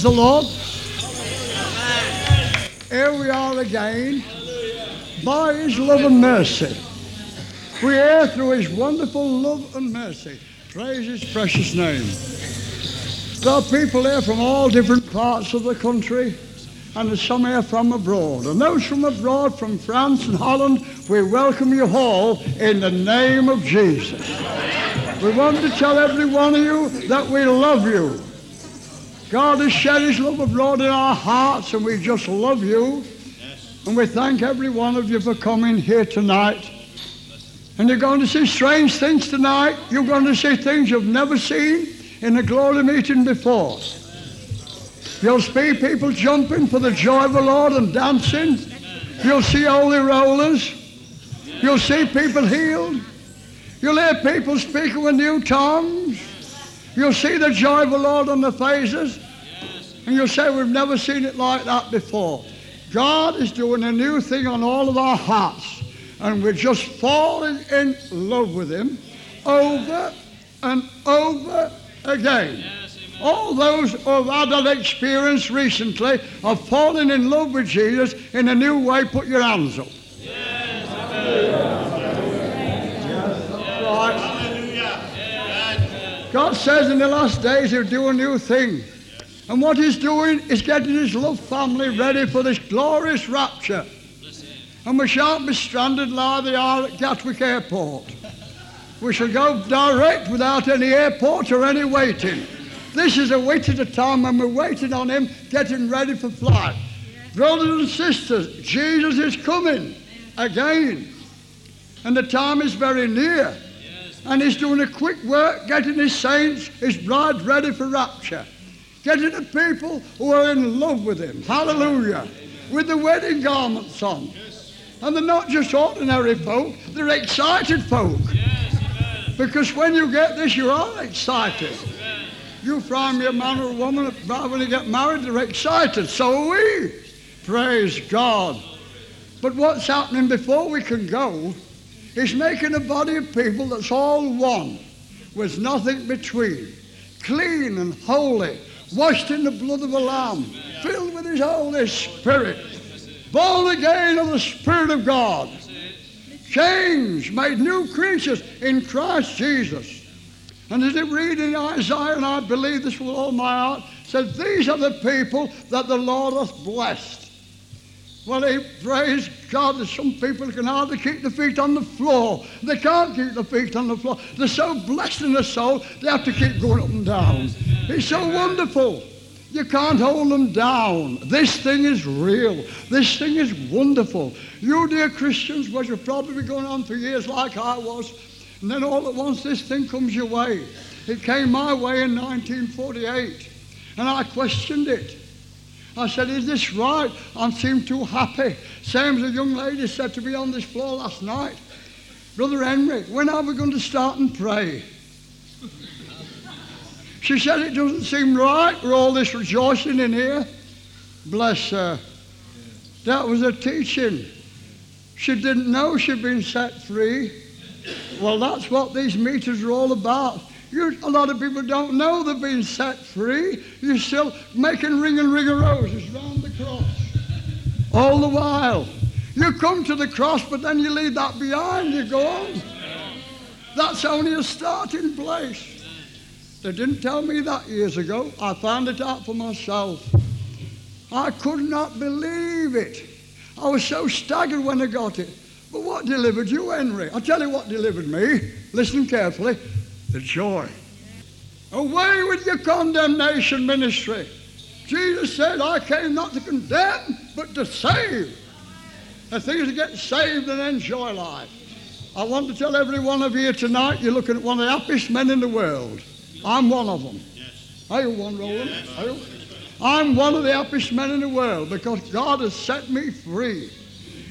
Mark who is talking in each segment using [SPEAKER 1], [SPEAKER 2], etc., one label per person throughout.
[SPEAKER 1] Praise the Lord. Here we are again by His love and mercy. We are through His wonderful love and mercy. Praise His precious name. There are people here from all different parts of the country, and there's some here from abroad. And those from abroad, from France and Holland, we welcome you all in the name of Jesus. We want to tell every one of you that we love you. God has shed his love abroad in our hearts, and we just love you. And we thank every one of you for coming here tonight. And you're going to see strange things tonight. You're going to see things you've never seen in a glory meeting before. You'll see people jumping for the joy of the Lord and dancing. You'll see holy rollers. You'll see people healed. You'll hear people speaking with new tongues. You'll see the joy of the Lord on their faces. And you'll say, We've never seen it like that before. God is doing a new thing on all of our hearts. And we're just falling in love with Him over and over again. All those who have had that experience recently of falling in love with Jesus in a new way, put your hands up. God says in the last days he'll do a new thing. And what he's doing is getting his love family ready for this glorious rapture. And we shan't be stranded like they are at Gatwick Airport. We shall go direct without any airport or any waiting. This is a wait at a time when we're waiting on him, getting ready for flight. Brothers and sisters, Jesus is coming again. And the time is very near. And he's doing a quick work getting his saints, his bride ready for rapture. Getting the people who are in love with him. Hallelujah. With the wedding garments on. And they're not just ordinary folk, they're excited folk. Because when you get this, you are excited. You find me a man or a woman, when you get married, they're excited. So are we. Praise God. But what's happening before we can go is making a body of people that's all one, with nothing between, clean and holy, washed in the blood of the Lamb, filled with His Holy Spirit, born again of the Spirit of God, changed, made new creatures in Christ Jesus. And as it read in Isaiah, and I believe this with all my heart, said, These are the people that the Lord hath blessed. Well, he, praise God, there's some people can hardly keep their feet on the floor. They can't keep their feet on the floor. They're so blessed in the soul, they have to keep going up and down. It's so wonderful. You can't hold them down. This thing is real. This thing is wonderful. You, dear Christians, was you're probably going on for years like I was, and then all at once this thing comes your way. It came my way in 1948, and I questioned it. I said, Is this right? I seem too happy. Same as a young lady said to me on this floor last night. Brother Henry, when are we going to start and pray? She said, It doesn't seem right with all this rejoicing in here. Bless her. That was a teaching. She didn't know she'd been set free. Well, that's what these meters are all about. You, a lot of people don't know they've been set free. You're still making ring and ring of roses round the cross. All the while. You come to the cross, but then you leave that behind. You go on. That's only a starting place. They didn't tell me that years ago. I found it out for myself. I could not believe it. I was so staggered when I got it. But what delivered you, Henry? I'll tell you what delivered me. Listen carefully the joy. Away with your condemnation ministry. Jesus said, I came not to condemn, but to save. The thing is to get saved and enjoy life. I want to tell every one of you tonight, you're looking at one of the happiest men in the world. I'm one of them. Yes. Are you one, Roland? Yes. I'm one of the happiest men in the world because God has set me free.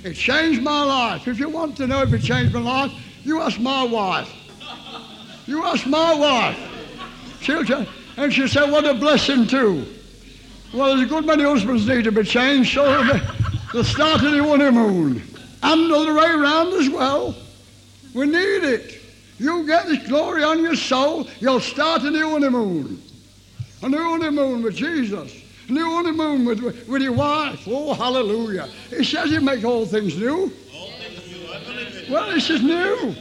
[SPEAKER 1] It changed my life. If you want to know if it changed my life, you ask my wife. You ask my wife. She'll tell, and she said, what a blessing too. Well, there's a good many husbands need to be changed, so the, start of the honeymoon. And the other way around as well. We need it. You get this glory on your soul, you'll start a new honeymoon. A new honeymoon with Jesus. A New honeymoon with, with your wife. Oh, hallelujah. He says he makes all things new. Well, this is new.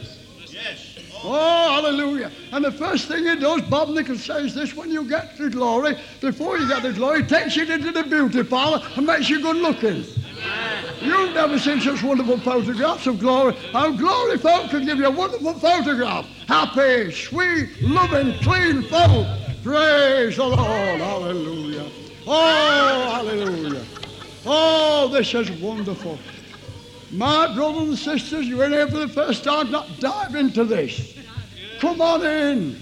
[SPEAKER 1] Oh, hallelujah. And the first thing he does, Bob Nichols says this when you get to glory, before you get to glory, takes you into the beauty parlor and makes you good looking. You've never seen such wonderful photographs of glory. How glory folk can give you a wonderful photograph. Happy, sweet, loving, clean folk. Praise the Lord. Hallelujah. Oh, hallelujah. Oh, this is wonderful. My brothers and sisters, you're in here for the first time, not dive into this. Come on in.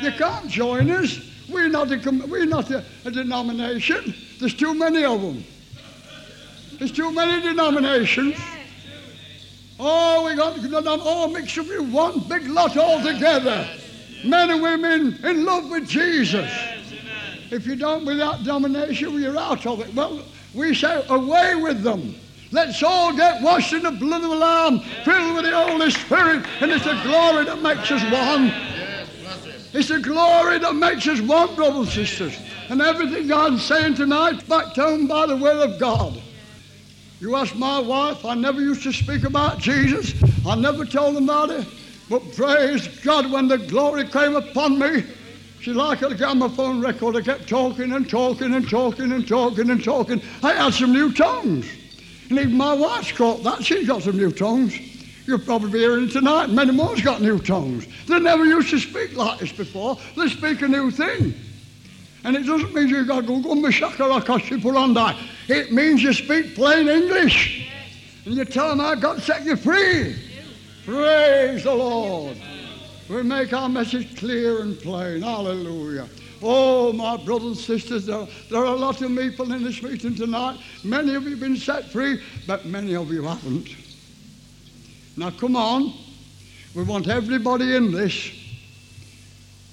[SPEAKER 1] You can't join us. We're not a, we're not a, a denomination. There's too many of them. There's too many denominations. Oh, we got them oh, all mixed up in one big lot all together. Men and women in love with Jesus. If you don't without that denomination, you're out of it. Well, we say away with them. Let's all get washed in the blood of the Lamb, filled with the Holy Spirit, and it's the glory that makes us one. It's the glory that makes us one, brothers and sisters. And everything God's saying tonight, backed home by the will of God. You ask my wife, I never used to speak about Jesus. I never told them about it. But praise God, when the glory came upon me, she like a gramophone record. I kept talking and talking and talking and talking and talking. I had some new tongues. And even my wife's caught that. She's got some new tongues. You'll probably be hearing tonight. Many more's got new tongues. They never used to speak like this before. They speak a new thing. And it doesn't mean you've got to go gumba It means you speak plain English. And you tell them how God set you free. Praise the Lord. We make our message clear and plain. Hallelujah. Oh, my brothers and sisters, there, there, are a lot of people in this meeting tonight. Many of you have been set free, but many of you haven't. Now, come on. We want everybody in this.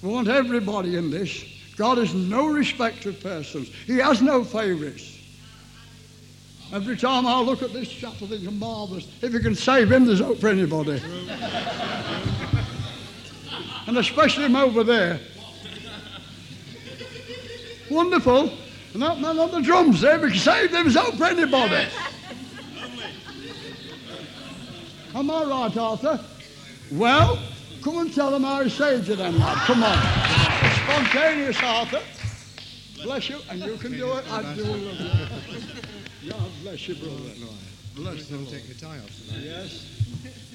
[SPEAKER 1] We want everybody in this. God is no respect of persons. He has no favorites. Every time I look at this chap, I think, marvellous. If you can save him, there's hope for anybody. and especially him over there. Wonderful. And that man on the drums there, we can save them, there's hope for anybody. Am I right, Arthur? Well, come and tell them how he saved you then, lad. Come on. It's spontaneous, Arthur. Bless you, and you can do it. I do love you. God bless you, brother.
[SPEAKER 2] Bless you. Take your tie off tonight.
[SPEAKER 1] Yes.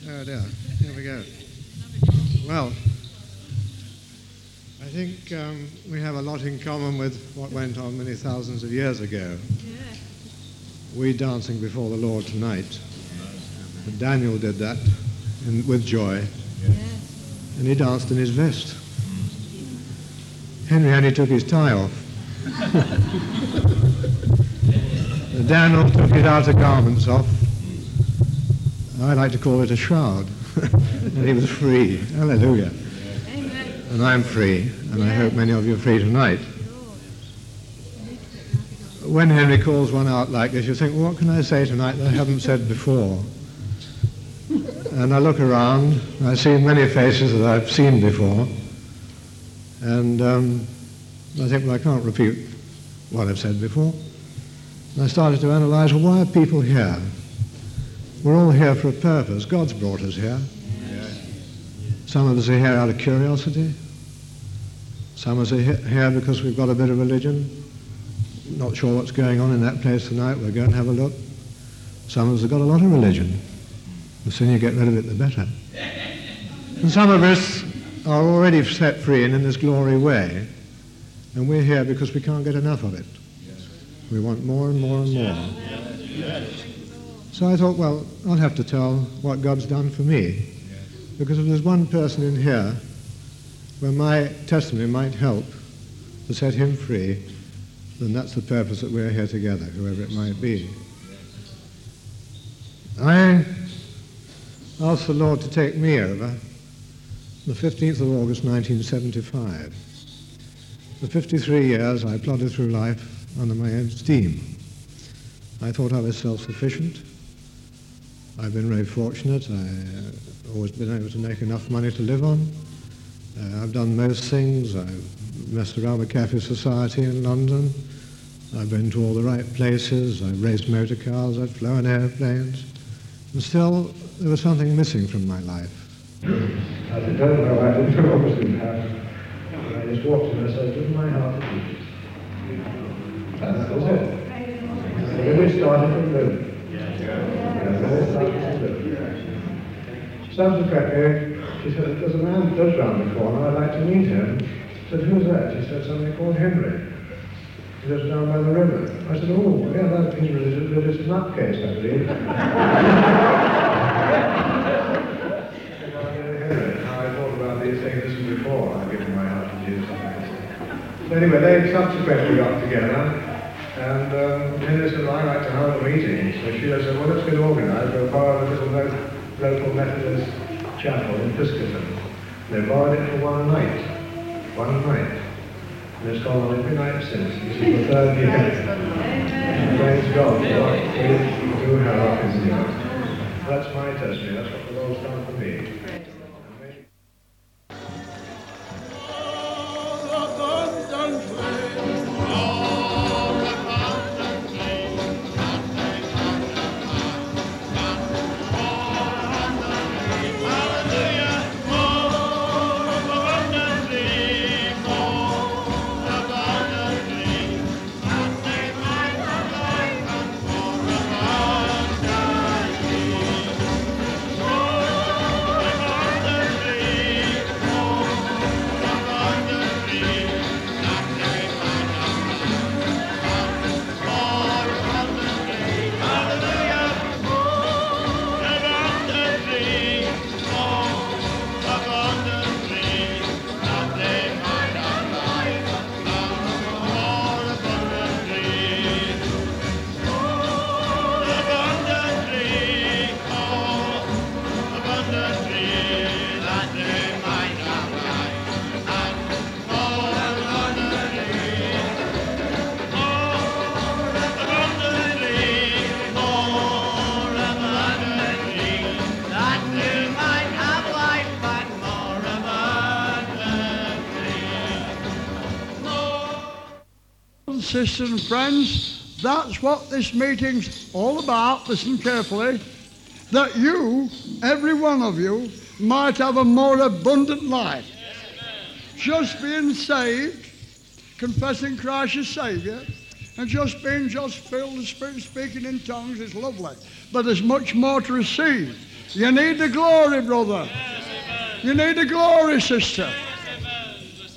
[SPEAKER 2] Oh dear. Here we go. Well, I think um, we have a lot in common with what went on many thousands of years ago. Yeah. We dancing before the Lord tonight. And Daniel did that in, with joy. Yeah. And he danced in his vest. Henry only took his tie off. Daniel took his outer garments off. I like to call it a shroud. and he was free. Hallelujah and I'm free, and I hope many of you are free tonight. When Henry calls one out like this, you think, well, what can I say tonight that I haven't said before? And I look around, I see many faces that I've seen before, and um, I think, well, I can't repeat what I've said before. And I started to analyze, well, why are people here? We're all here for a purpose. God's brought us here. Some of us are here out of curiosity. Some of us are here because we've got a bit of religion. Not sure what's going on in that place tonight. We'll go and have a look. Some of us have got a lot of religion. The sooner you get rid of it, the better. And some of us are already set free and in this glory way. And we're here because we can't get enough of it. We want more and more and more. So I thought, well, I'll have to tell what God's done for me. Because if there's one person in here where my testimony might help to set him free, then that's the purpose that we're here together, whoever it might be. I asked the Lord to take me over the 15th of August 1975. For 53 years I plodded through life under my own steam. I thought I was self-sufficient. I've been very fortunate. I've uh, always been able to make enough money to live on. Uh, I've done most things. I've messed around with Cafe Society in London. I've been to all the right places, I've raced motor cars, I've flown airplanes, and still there was something missing from my life. I don't know, I didn't know what was going to happen. I just walked in and I said, give my heart to Jesus. That was it. And then we started from there. And then we started from there. Subsequently, she said, there's a man who lives round the corner, I'd like to meet him. I said, who's that? She said, somebody called Henry. He lives down by the river. I said, oh, yeah, that he's religious, religious nutcase, I believe. How I thought about before I'd given my heart to Jesus. Anyway, they subsequently got together, and um, Henry said, I'd like to have a meeting. So Sheila said, well, let's get organised. We'll borrow a little lo- local Methodist chapel in Piscaton. They borrowed it for one night. One night. And it's gone on every night since. This is the third year. And Praise God. What we do have up in the That's my testimony. That's what the Lord's done for me.
[SPEAKER 1] Sisters and friends, that's what this meeting's all about. Listen carefully. That you, every one of you, might have a more abundant life. Just being saved, confessing Christ as Savior, and just being just filled with Spirit speaking in tongues is lovely. But there's much more to receive. You need the glory, brother. You need the glory, sister.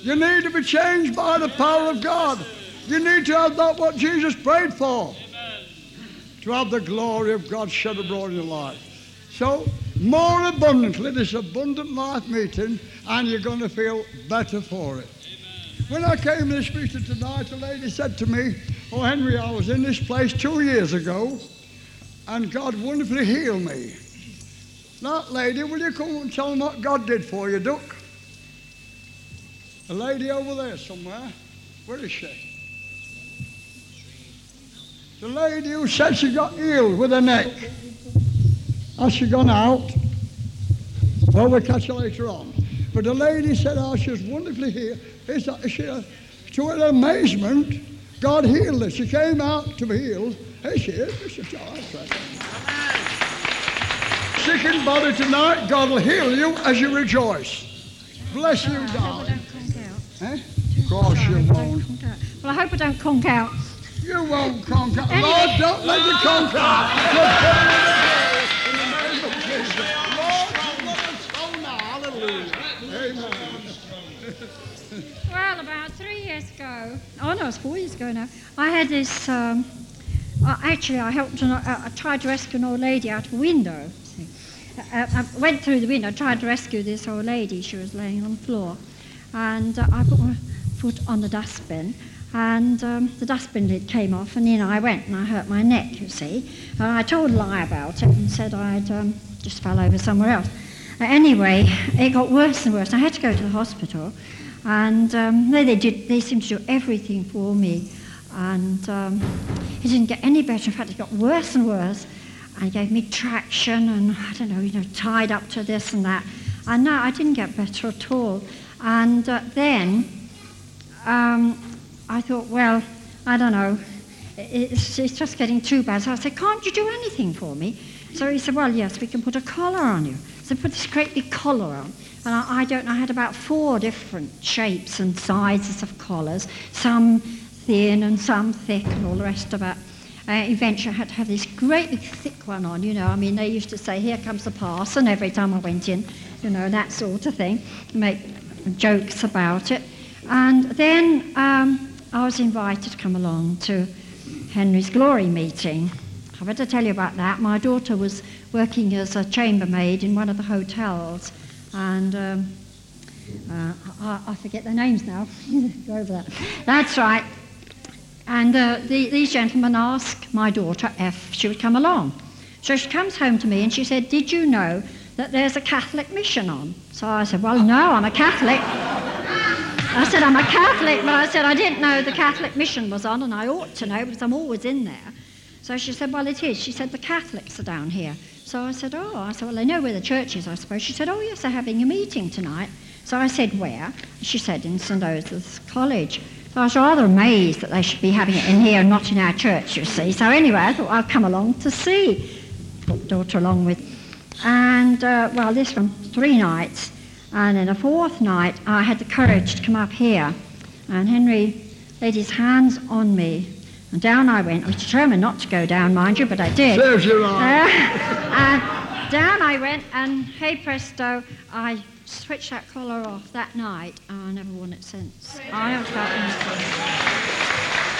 [SPEAKER 1] You need to be changed by the power of God. You need to have that what Jesus prayed for. Amen. To have the glory of God shed abroad in your life. So, more abundantly, this abundant life meeting, and you're going to feel better for it. Amen. When I came this meeting tonight, a lady said to me, Oh, Henry, I was in this place two years ago, and God wonderfully healed me. That lady, will you come and tell them what God did for you, Duck? A lady over there somewhere. Where is she? The lady who said she got ill with her neck. Has she gone out? Well, we'll catch her later on. But the lady said, oh, she was wonderfully healed. Is she, uh, to her amazement, God healed her. She came out to be healed. Here she is. Sick in body tonight, God will heal you as you rejoice. Bless you, darling. Eh? Of course you won't.
[SPEAKER 3] Well, I hope I don't conk out.
[SPEAKER 1] You won't conquer. Anyway. Lord, don't let you conquer. In the name of Jesus. Lord, let us go now. Hallelujah. Amen.
[SPEAKER 3] Well, about three years ago, oh no, it's four years ago now, I had this, um, uh, actually I helped, an, uh, I tried to rescue an old lady out of a window. Uh, I went through the window, tried to rescue this old lady. She was laying on the floor. And uh, I put my foot on the dustbin and um, the dustbin lid came off, and in I went, and I hurt my neck, you see. And I told lie about it and said I'd um, just fell over somewhere else. Uh, anyway, it got worse and worse. I had to go to the hospital, and um, they, they, did, they seemed to do everything for me, and um, it didn't get any better. In fact, it got worse and worse. And gave me traction, and I don't know, you know, tied up to this and that. And no, I didn't get better at all. And uh, then um, I thought, well, I don't know. it's, it's just getting too bad. So I said, can't you do anything for me? So he said, well, yes, we can put a collar on you. So put this great big collar on. And I, I don't know, I had about four different shapes and sizes of collars, some thin and some thick and all the rest of it. Uh, eventually I had to have this great big thick one on, you know. I mean, they used to say, here comes the parson every time I went in, you know, that sort of thing, make jokes about it. And then um, I was invited to come along to Henry's Glory meeting. I better tell you about that. My daughter was working as a chambermaid in one of the hotels, and um, uh, I, I, forget their names now. Go over that. That's right. And uh, the, these gentlemen asked my daughter if she would come along. So she comes home to me and she said, Did you know that there's a Catholic mission on? So I said, Well, no, I'm a Catholic. I said, I'm a Catholic, but I said, I didn't know the Catholic mission was on, and I ought to know because I'm always in there. So she said, Well, it is. She said, The Catholics are down here. So I said, Oh, I said, Well, they know where the church is, I suppose. She said, Oh, yes, they're having a meeting tonight. So I said, Where? She said, In St. Osyth's College. So I was rather amazed that they should be having it in here and not in our church, you see. So anyway, I thought I'll come along to see. Daughter along with. And, uh, well, this one, three nights. And then a fourth night, I had the courage to come up here. And Henry laid his hands on me. And down I went. I was determined not to go down, mind you, but I did.
[SPEAKER 1] Serves you right.
[SPEAKER 3] Uh, and down I went, and hey presto, I switched that collar off that night, and I never worn it since. I have felt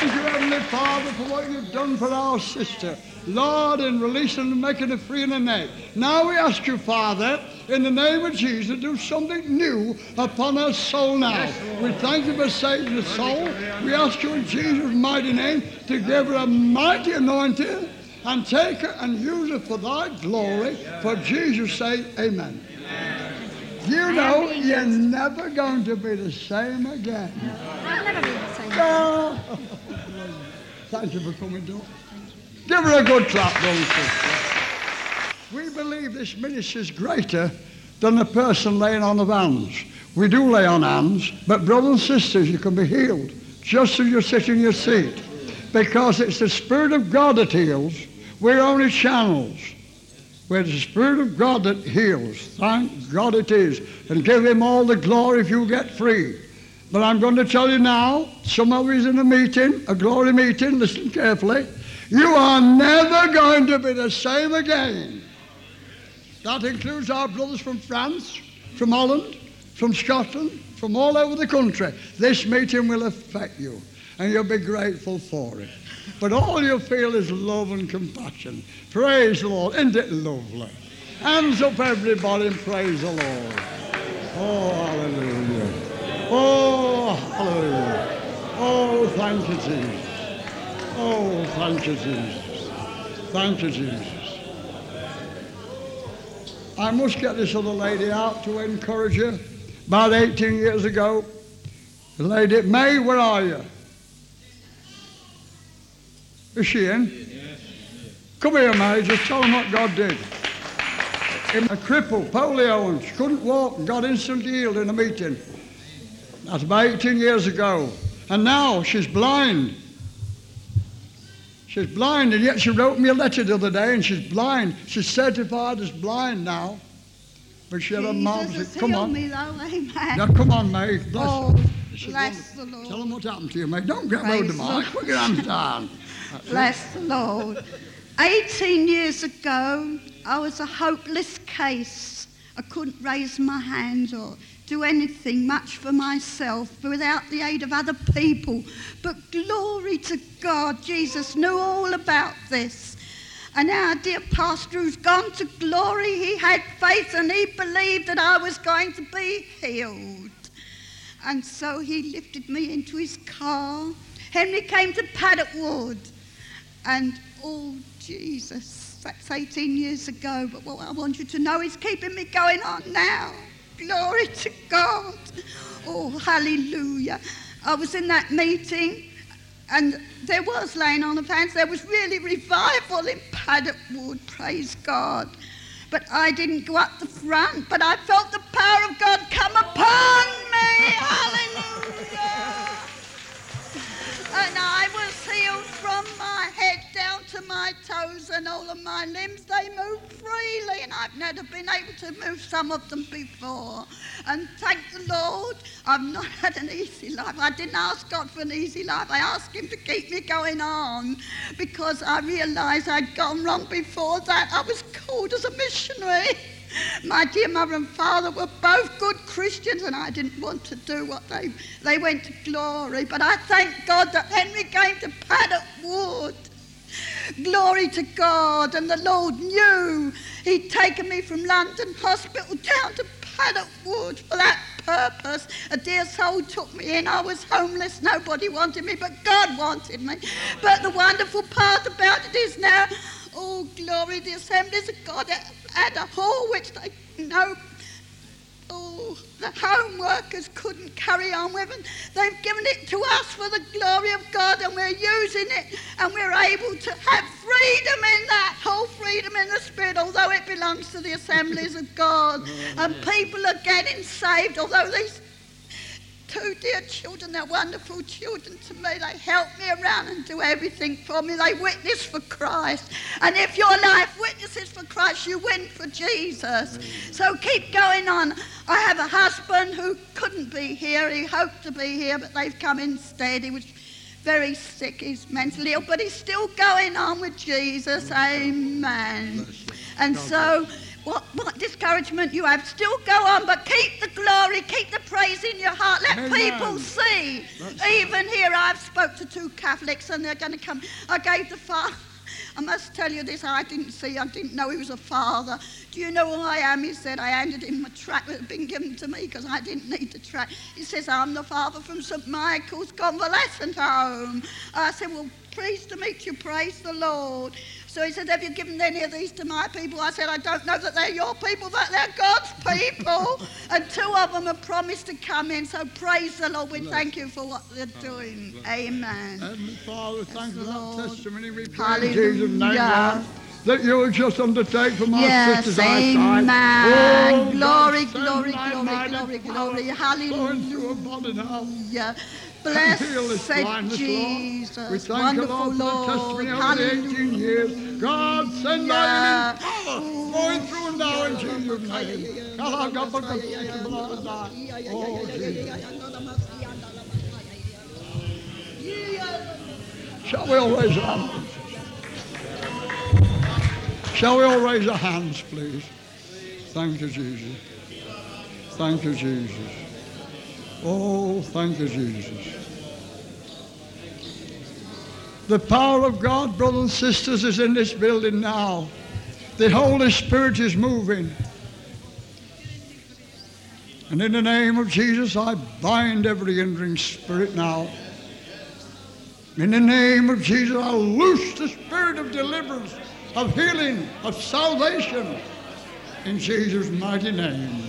[SPEAKER 1] Thank you, Heavenly Father, for what you've done for our sister. Lord, in releasing and making her free in the name. Now we ask you, Father, in the name of Jesus, do something new upon her soul now. we thank you for saving the soul. We ask you in Jesus' mighty name to give her a mighty anointing and take her and use her for thy glory. For Jesus' sake, amen. You know you're never going to be the same again.
[SPEAKER 3] I'll never be the same. No. Ah.
[SPEAKER 1] Thank you for coming, Doc. Give her a good clap, don't We believe this ministry is greater than the person laying on of hands. We do lay on hands, but brothers and sisters, you can be healed just as you're sitting in your seat. Because it's the Spirit of God that heals. We're only channels where the Spirit of God that heals. Thank God it is. And give Him all the glory if you get free. But I'm going to tell you now, some of you in a meeting, a glory meeting, listen carefully. You are never going to be the same again. That includes our brothers from France, from Holland, from Scotland, from all over the country. This meeting will affect you, and you'll be grateful for it. But all you feel is love and compassion. Praise the Lord. Isn't it lovely? Hands up, everybody, and praise the Lord. Oh, hallelujah. Oh, hallelujah. Oh, thank you, Jesus. Oh, thank you, Jesus. Thank you, Jesus. I must get this other lady out to encourage her. About 18 years ago, the lady, May, where are you? Is she in? Come here, May, Just tell them what God did. A cripple, polio, and she couldn't walk and got instantly healed in a meeting. That's about 18 years ago. And now she's blind. She's blind, and yet she wrote me a letter the other day, and she's blind. She's certified as blind now. But she had a mom. Come on.
[SPEAKER 4] Me, though.
[SPEAKER 1] Now, come on, May. Bless,
[SPEAKER 4] oh, bless the Lord.
[SPEAKER 1] Tell them what happened to you, May. Don't get of the mic. Put your hands down.
[SPEAKER 4] Bless the Lord. 18 years ago, I was a hopeless case. I couldn't raise my hands or do anything much for myself without the aid of other people. But glory to God, Jesus knew all about this. And our dear pastor who's gone to glory, he had faith and he believed that I was going to be healed. And so he lifted me into his car. Henry came to Paddock Wood. And oh, Jesus, that's 18 years ago, but what I want you to know is keeping me going on now. Glory to God. Oh, hallelujah. I was in that meeting and there was laying on of hands. There was really revival in Paddock Wood, praise God. But I didn't go up the front, but I felt the power of God come upon me. Hallelujah. And I was healed from my head down to my toes and all of my limbs. They move freely, and I've never been able to move some of them before. And thank the Lord, I've not had an easy life. I didn't ask God for an easy life. I asked Him to keep me going on because I realised I'd gone wrong before that. I was called as a missionary. My dear mother and father were both good Christians, and I didn't want to do what they they went to glory. But I thank God that Henry came to Paddock Wood. Glory to God, and the Lord knew He'd taken me from London Hospital down to Paddock Wood for that purpose. A dear soul took me in. I was homeless. Nobody wanted me, but God wanted me. But the wonderful part about it is now, oh, glory, the assemblies of God had a hall which they know oh, the home workers couldn't carry on with, and they've given it to us for the glory of God, and we're using it, and we're able to have freedom in that, whole freedom in the Spirit, although it belongs to the assemblies of God. Oh, and people are getting saved, although these two dear children, they're wonderful children to me. They help me around and do everything for me. They witness for Christ. And if your life witnesses for Christ, you win for Jesus. So keep going on. I have a husband who couldn't be here. He hoped to be here, but they've come instead. He was very sick. He's mentally ill, but he's still going on with Jesus. Amen. And so what, what discouragement you have. Still go on, but keep the glory, keep the praise in your heart. Let
[SPEAKER 1] Amen.
[SPEAKER 4] people see.
[SPEAKER 1] That's
[SPEAKER 4] Even here, I've spoke to two Catholics, and they're going to come. I gave the father. I must tell you this, I didn't see, I didn't know he was a father. Do you know who I am? He said, I handed him a tract that had been given to me because I didn't need the tract. He says, I'm the father from St. Michael's Convalescent Home. I said, well, pleased to meet you, praise the Lord. So he said, Have you given any of these to my people? I said, I don't know that they're your people, but they're God's people. and two of them have promised to come in. So praise the Lord. We thank you for what they're doing. Amen.
[SPEAKER 1] Heavenly Father, thank you for that testimony we pray in Jesus' name, Lord, that you will just undertake for my
[SPEAKER 4] Yes,
[SPEAKER 1] sisters eyesight.
[SPEAKER 4] amen.
[SPEAKER 1] Oh,
[SPEAKER 4] Glory, glory, glory, glory, glory.
[SPEAKER 1] body now.
[SPEAKER 4] Hallelujah. Blessed
[SPEAKER 1] blindness,
[SPEAKER 4] Jesus.
[SPEAKER 1] We thank
[SPEAKER 4] Wonderful
[SPEAKER 1] Lord, for the
[SPEAKER 4] Lord.
[SPEAKER 1] testimony over the 18
[SPEAKER 4] Hallelujah.
[SPEAKER 1] years. God, send
[SPEAKER 4] Yeah.
[SPEAKER 1] power flowing through and now in Jesus' name. Oh, Jesus. Shall we all raise our hands? Shall we all raise our hands, please? Thank you, Jesus. Thank you, Jesus. Oh, thank you, Jesus. The power of God, brothers and sisters, is in this building now. The Holy Spirit is moving. And in the name of Jesus, I bind every hindering spirit now. In the name of Jesus, I loose the spirit of deliverance, of healing, of salvation. In Jesus' mighty name.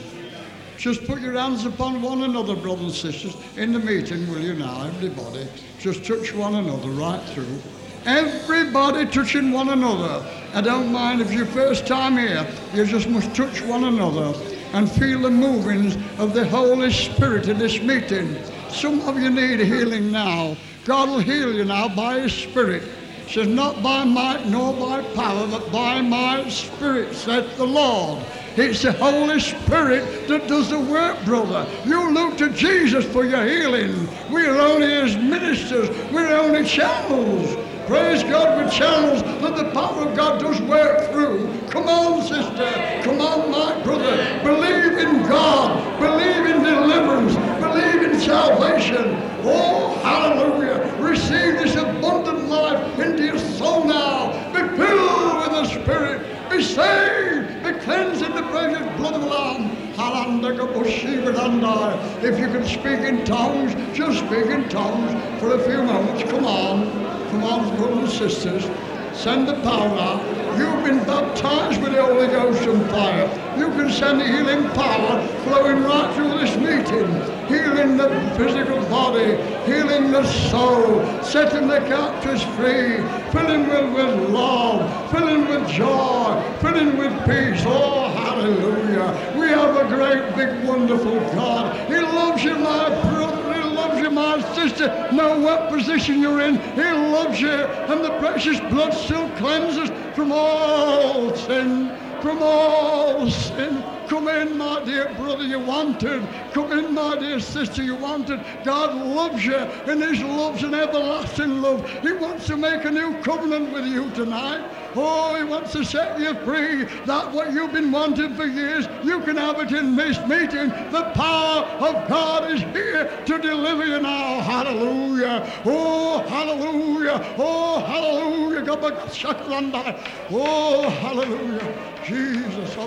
[SPEAKER 1] Just put your hands upon one another, brothers and sisters, in the meeting, will you now, everybody? Just touch one another right through. Everybody touching one another. I don't mind if your first time here, you just must touch one another and feel the movings of the Holy Spirit in this meeting. Some of you need healing now. God will heal you now by His Spirit. It says, not by might nor by power, but by my Spirit, saith the Lord. It's the Holy Spirit that does the work, brother. You look to Jesus for your healing. We're only His ministers. We're only channels. Praise God, we're channels that the power of God does work through. Come on, sister. Come on, my brother. Believe in God. Believe in deliverance. Believe in salvation. Oh, hallelujah. Receive this abundant life into your soul now. Be filled with the Spirit. Be saved. Be cleansed in the precious blood of the Lamb. If you can speak in tongues, just speak in tongues for a few moments. Come on. Come on, brothers and sisters. Send the power. You've been baptized with the Holy Ghost and fire. You can send the healing power flowing right through this meeting, healing the physical body, healing the soul, setting the captives free, filling with, with love, filling with joy, filling with peace. Oh, hallelujah. We have a great, big, wonderful God. He loves you, my brother. He loves you, my sister. No what position you're in. He loves you, and the precious blood still cleanses from all sin, from all sin. Come in, my dear brother, you wanted. Come in, my dear sister, you wanted. God loves you, and His love's an everlasting love. He wants to make a new covenant with you tonight. Oh, He wants to set you free. That what you've been wanting for years, you can have it in this meeting. The power of God is here to deliver you now. Hallelujah. Oh, hallelujah. Oh, hallelujah. Oh, hallelujah. Jesus.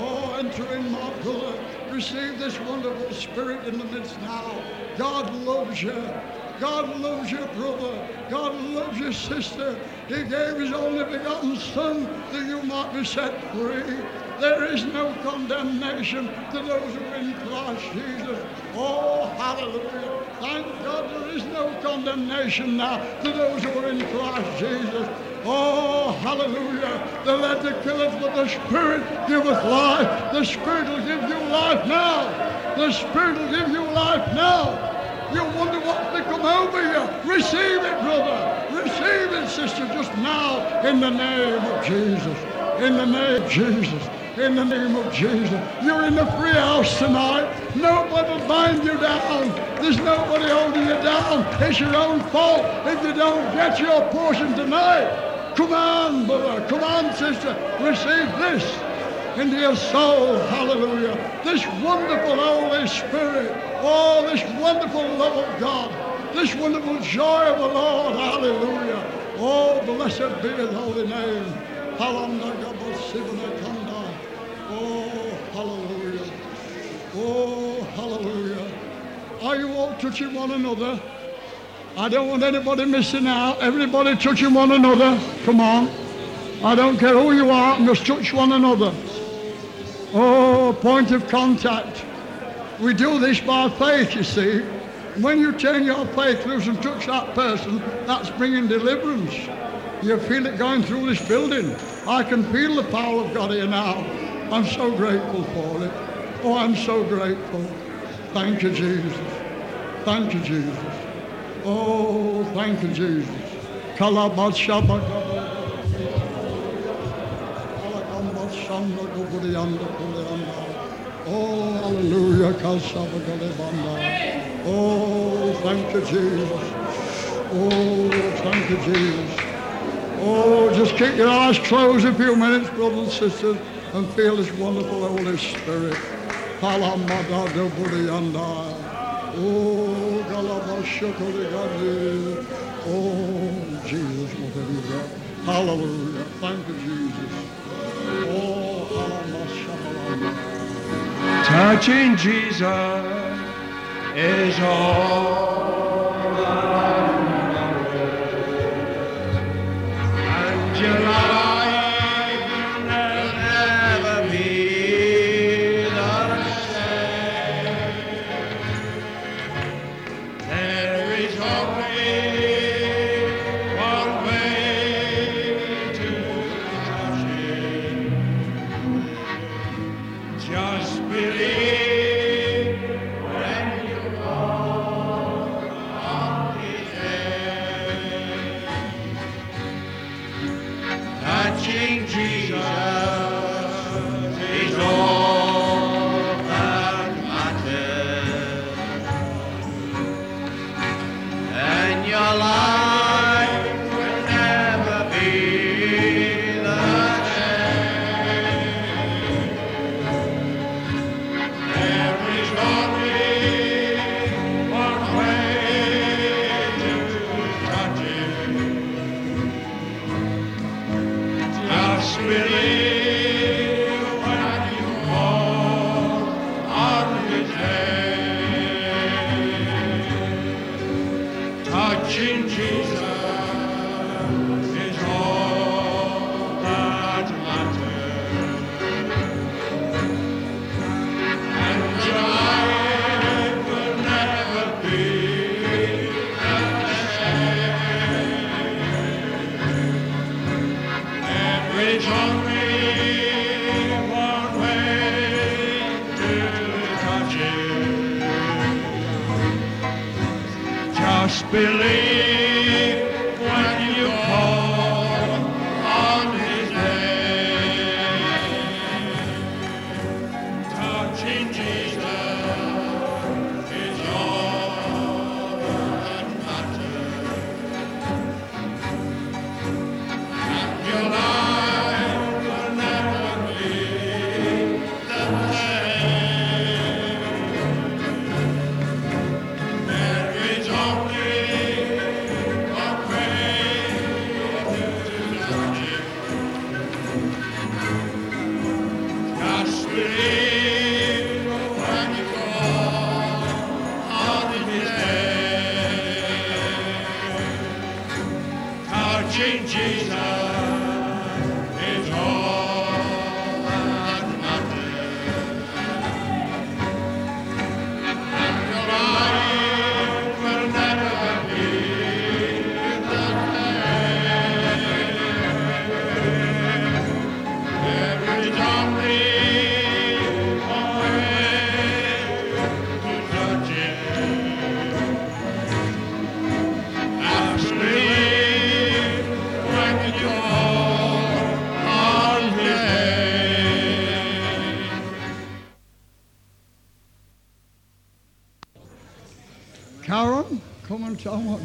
[SPEAKER 1] Oh, enter in, my. Receive this wonderful spirit in the midst now. God loves you. God loves your brother. God loves your sister. He gave his only begotten Son that you might be set free. There is no condemnation to those who are in Christ Jesus. Oh, hallelujah. Thank God there is no condemnation now to those who are in Christ Jesus. Oh, hallelujah. The letter killeth, but the Spirit giveth life. The Spirit will give you life now. The Spirit will give you life now. You wonder what's become over you. Receive it, brother. Receive it, sister, just now in the name of Jesus. In the name of Jesus. In the name of Jesus. You're in the free house tonight. Nobody will bind you down. There's nobody holding you down. It's your own fault if you don't get your portion tonight. Come on, brother. Come on, sister. Receive this into your soul. Hallelujah. This wonderful Holy Spirit. Oh, this wonderful love of God. This wonderful joy of the Lord. Hallelujah. Oh, blessed be his holy name. Oh, hallelujah. Oh, hallelujah. Are you all touching one another? I don't want anybody missing out. Everybody touching one another. Come on. I don't care who you are, just touch one another. Oh, point of contact. We do this by faith, you see. When you turn your faith loose and touch that person, that's bringing deliverance. You feel it going through this building. I can feel the power of God here now. I'm so grateful for it. Oh, I'm so grateful. Thank you, Jesus. Thank you, Jesus. Oh, thank you, Jesus. Oh, hallelujah. Oh, thank you, Jesus. Oh, thank you, Jesus. Oh, just keep your eyes closed a few minutes, brothers and sisters, and feel this wonderful Holy Spirit. Oh, Jesus, what you got? Hallelujah. Thank you, Jesus. Oh, hallelujah.
[SPEAKER 5] Touching Jesus is all I And your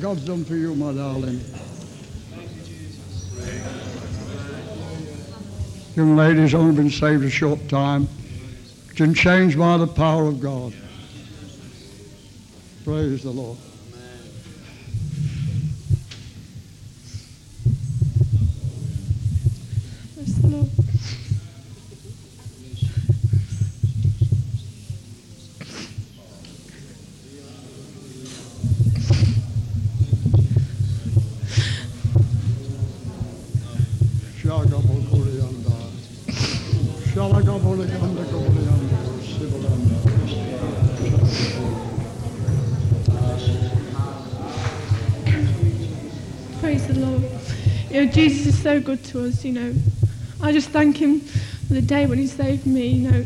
[SPEAKER 1] God's done for you, my darling. Young lady's only been saved a short time. Been changed by the power of God. Praise the Lord. Golianda, Sibalanda.
[SPEAKER 6] Praise the Lord. You know, Jesus is so good to us, you know. I just thank him for the day when he saved me, you know.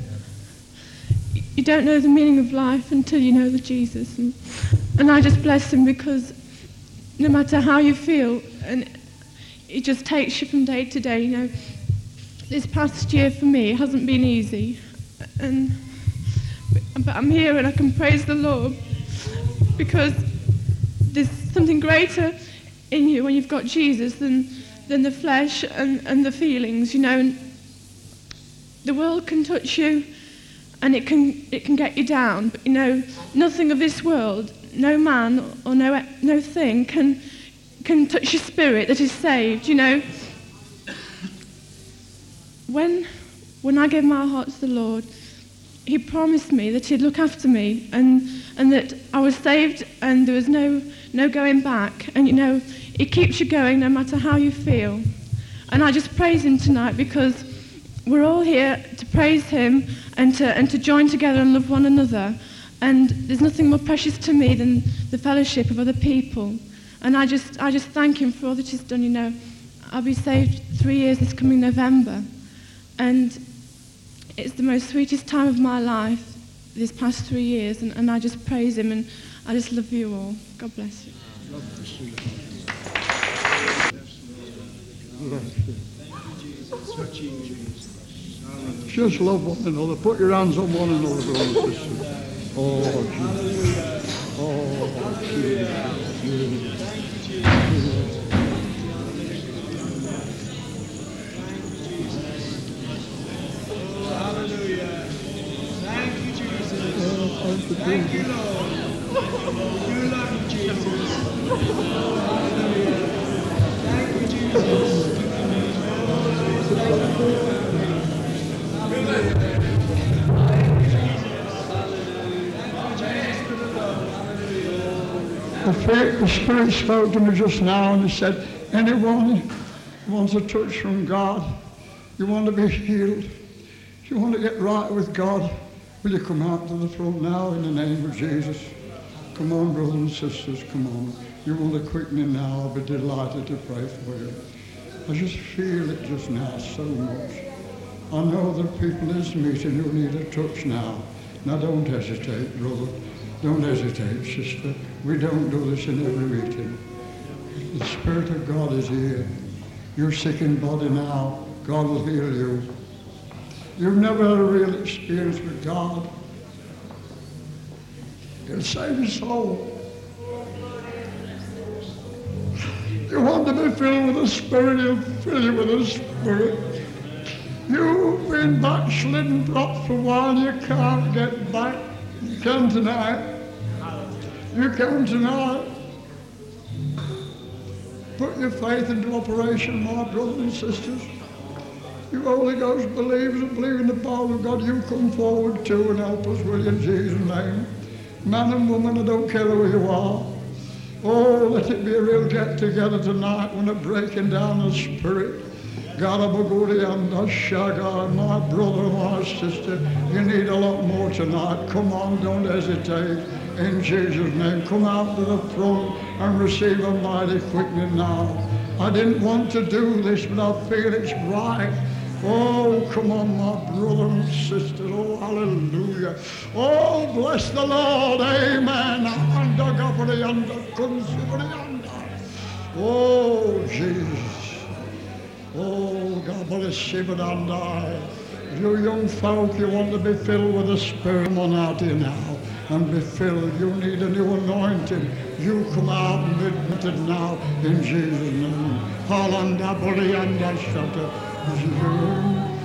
[SPEAKER 6] You don't know the meaning of life until you know the Jesus. And, and I just bless him because no matter how you feel, and it just takes you from day to day, you know. This past year for me hasn't been easy. And but I'm here and I can praise the Lord because there's something greater in you when you've got Jesus than, than the flesh and, and the feelings, you know. The world can touch you and it can, it can get you down, but you know, nothing of this world, no man or no, no thing can, can touch your spirit that is saved, you know. When, when I gave my heart to the Lord, he promised me that he'd look after me and, and that I was saved and there was no, no going back. And you know, it keeps you going no matter how you feel. And I just praise him tonight because we're all here to praise him and to, and to join together and love one another. And there's nothing more precious to me than the fellowship of other people. And I just, I just thank him for all that he's done. You know, I'll be saved three years this coming November. And it's the most sweetest time of my life this past three years. And, and I just praise him and I just love you all. God bless you.
[SPEAKER 1] Just love one another. Put your hands on one another, brothers and sisters. Oh, Jesus. Oh, Jesus. Thank you, Lord. You love you, Jesus. Thank you, Jesus. The, Spirit spoke to me just now and he said, anyone wants a touch from God, you want to be healed, you want to get right with God, will you come out to the front now in the name of Jesus? Come on, brothers and sisters, come on. You want a quickening now, I'll be delighted to pray for you. I just feel it just now so much. I know there are people in this meeting who need a touch now. Now don't hesitate, brother. Don't hesitate, sister. We don't do this in every meeting. The Spirit of God is here. You're sick in body now. God will heal you. You've never had a real experience with God. He'll save your soul. You want to be filled with the Spirit, you'll fill you with the Spirit. You've been backslidden for a while, you can't get back. You come tonight. You come tonight. Put your faith into operation, my brothers and sisters. You Holy Ghost believers and believe in the power of God, you come forward too and help us, will you, in Jesus' name. Man and woman, I don't care who you are. Oh, let it be a real get together tonight when a breaking down the spirit. God of and Shagar, my brother, my sister, you need a lot more tonight. Come on, don't hesitate. In Jesus' name, come out to the front and receive a mighty quickening now. I didn't want to do this, but I feel it's right. Oh, come on, my brother and sister. Oh, hallelujah. Oh, bless the Lord. Amen. Oh, Jesus. Oh, God bless you, but I'm. You young folk, you want to be filled with the Spirit, come on out here now and be filled. You need a new anointing. You come out and be anointed now in Jesus' name. Halanda Bolianda Shata.
[SPEAKER 5] I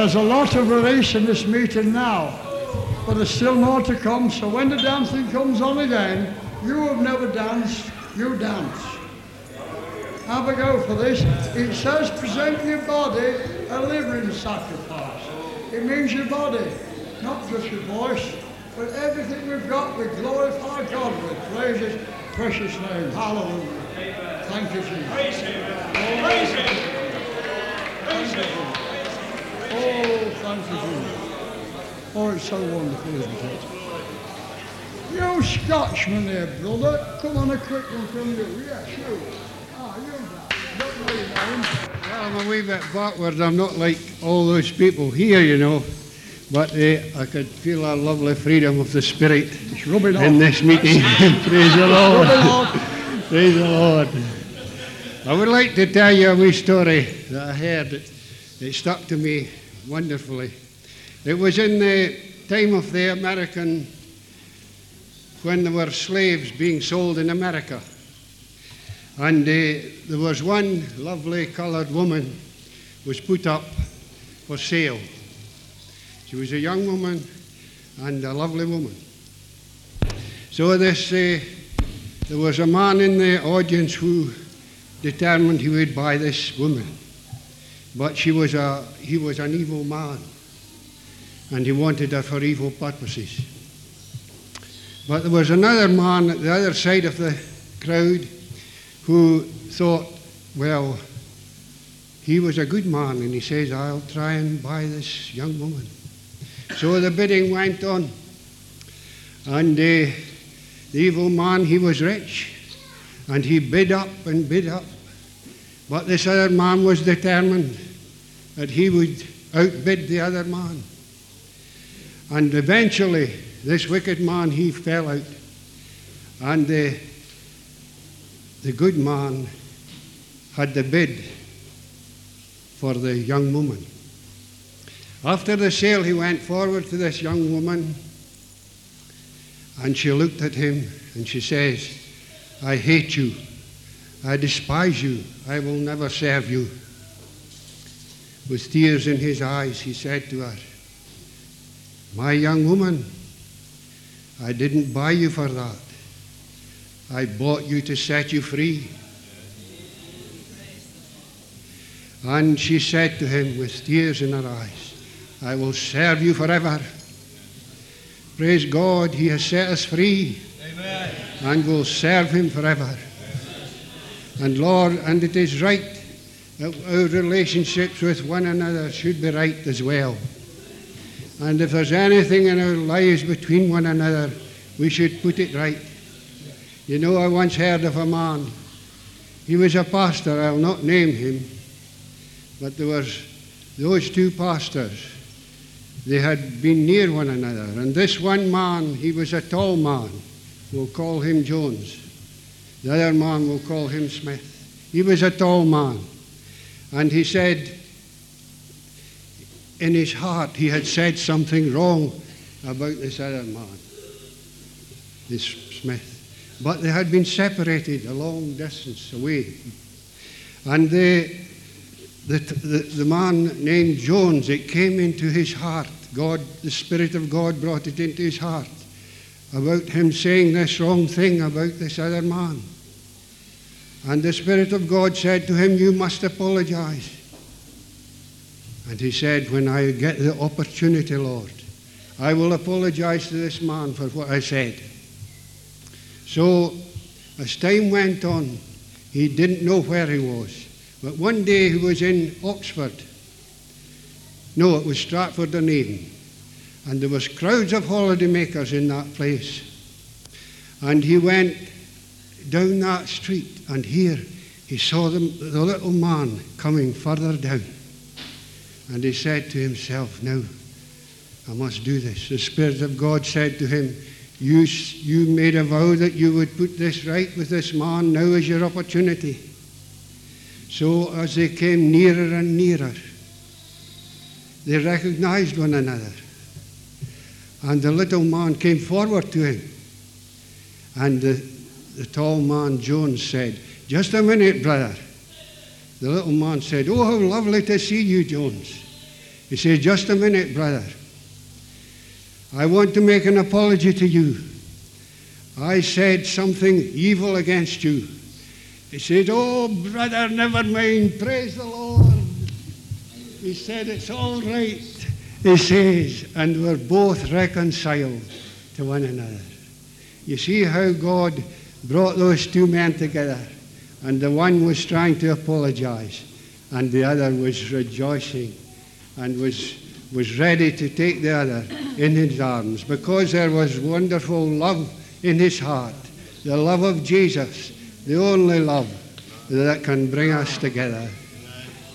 [SPEAKER 1] There's a lot of release in this meeting now, but there's still more to come. So when the dancing comes on again, you have never danced, you dance. Have a go for this. It says present your body a living sacrifice. It means your body, not just your voice, but everything we've got we glorify God with. Praise His precious name. Hallelujah. Thank you, Jesus.
[SPEAKER 5] Praise him. Praise him. Praise him.
[SPEAKER 1] Oh, you, Oh, it's so wonderful, isn't it? You Scotchman there, brother. Come on, a quick one from you. Yes, you. Ah, you, Brad. Don't know your name.
[SPEAKER 7] Well, I'm a wee bit backward. I'm not like all those people here, you know. But uh, I could feel a lovely freedom of the spirit
[SPEAKER 1] Just rub it
[SPEAKER 7] in
[SPEAKER 1] off.
[SPEAKER 7] this meeting. Praise the Lord. Praise the Lord. I would like to tell you a wee story that I heard. It, it stuck to me wonderfully. It was in the time of the American, when there were slaves being sold in America. And uh, there was one lovely coloured woman was put up for sale. She was a young woman and a lovely woman. So this, uh, there was a man in the audience who determined he would buy this woman. But she was a, he was an evil man, and he wanted her for evil purposes. But there was another man at the other side of the crowd who thought, well, he was a good man, and he says, I'll try and buy this young woman. So the bidding went on, and uh, the evil man, he was rich, and he bid up and bid up. But this other man was determined that he would outbid the other man. And eventually, this wicked man, he fell out. And the, the good man had the bid for the young woman. After the sale, he went forward to this young woman and she looked at him and she says, I hate you. I despise you. I will never serve you. With tears in his eyes, he said to her, My young woman, I didn't buy you for that. I bought you to set you free. And she said to him with tears in her eyes, I will serve you forever. Praise God, He has set us free and will serve Him forever. And Lord, and it is right that our relationships with one another should be right as well. And if there's anything in our lives between one another, we should put it right. You know, I once heard of a man. He was a pastor, I'll not name him, but there was those two pastors. They had been near one another. And this one man, he was a tall man. We'll call him Jones. The other man, we'll call him Smith. He was a tall man. And he said, in his heart, he had said something wrong about this other man, this Smith. But they had been separated a long distance away. And the, the, the, the man named Jones, it came into his heart. God, the Spirit of God brought it into his heart about him saying this wrong thing about this other man. And the Spirit of God said to him, You must apologize. And he said, When I get the opportunity, Lord, I will apologize to this man for what I said. So, as time went on, he didn't know where he was. But one day he was in Oxford. No, it was Stratford on Avon. And there was crowds of holidaymakers in that place. And he went down that street, and here he saw the, the little man coming further down. And he said to himself, Now, I must do this. The Spirit of God said to him, you, you made a vow that you would put this right with this man. Now is your opportunity. So as they came nearer and nearer, they recognized one another. And the little man came forward to him. And the, the tall man, Jones, said, Just a minute, brother. The little man said, Oh, how lovely to see you, Jones. He said, Just a minute, brother. I want to make an apology to you. I said something evil against you. He said, Oh, brother, never mind. Praise the Lord. He said, It's all right. He says, and we're both reconciled to one another. You see how God brought those two men together, and the one was trying to apologize, and the other was rejoicing and was, was ready to take the other in his arms because there was wonderful love in his heart. The love of Jesus, the only love that can bring us together.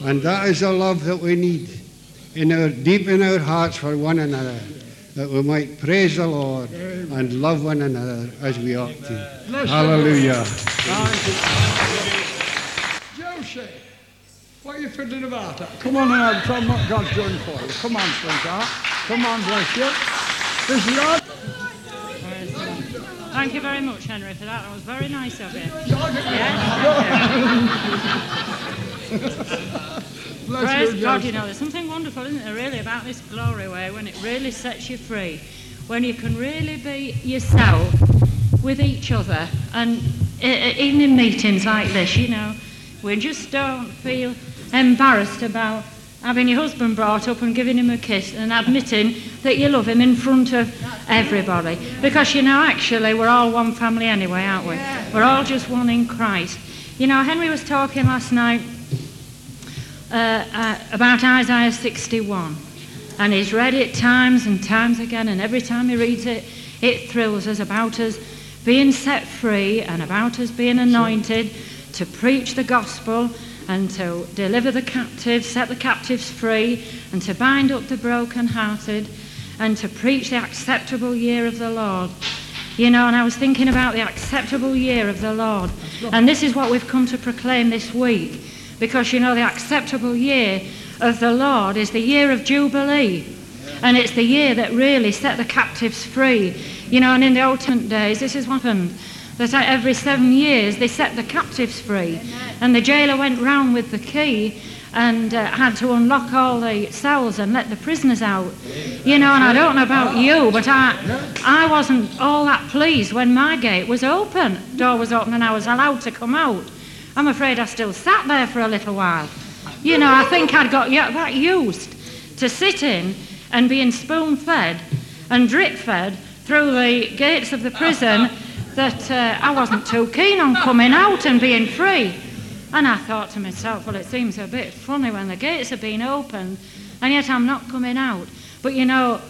[SPEAKER 7] And that is the love that we need in our, deep in our hearts for one another, that we might praise the Lord and love one another as we ought to.
[SPEAKER 1] Bless the
[SPEAKER 7] Hallelujah.
[SPEAKER 1] Josie, what are you fiddling about? at? Come on and tell them what God's doing for you. Come on, sweetheart. Come on, bless you. This is your...
[SPEAKER 8] Thank you very much, Henry, for that. That was very nice of you.
[SPEAKER 1] Bless
[SPEAKER 8] Praise
[SPEAKER 1] you,
[SPEAKER 8] God, you know, there's something wonderful, isn't there, really, about this glory way when it really sets you free. When you can really be yourself with each other. And even in meetings like this, you know, we just don't feel embarrassed about having your husband brought up and giving him a kiss and admitting that you love him in front of everybody. Because, you know, actually, we're all one family anyway, aren't we? We're all just one in Christ. You know, Henry was talking last night uh, uh, about Isaiah 61. And he's read it times and times again, and every time he reads it, it thrills us about us being set free and about us being anointed to preach the gospel and to deliver the captives, set the captives free, and to bind up the brokenhearted, and to preach the acceptable year of the Lord. You know, and I was thinking about the acceptable year of the Lord. And this is what we've come to proclaim this week. Because, you know, the acceptable year of the Lord is the year of Jubilee. And it's the year that really set the captives free. You know, and in the Old Testament days, this is what happened. That every seven years they set the captives free. And the jailer went round with the key and uh, had to unlock all the cells and let the prisoners out. You know, and I don't know about you, but I, I wasn't all that pleased when my gate was open. Door was open and I was allowed to come out. I'm afraid I still sat there for a little while. You know, I think I'd got y- that used to sitting and being spoon fed and drip fed through the gates of the prison that uh, I wasn't too keen on coming out and being free. And I thought to myself, well, it seems a bit funny when the gates have been opened and yet I'm not coming out. But you know,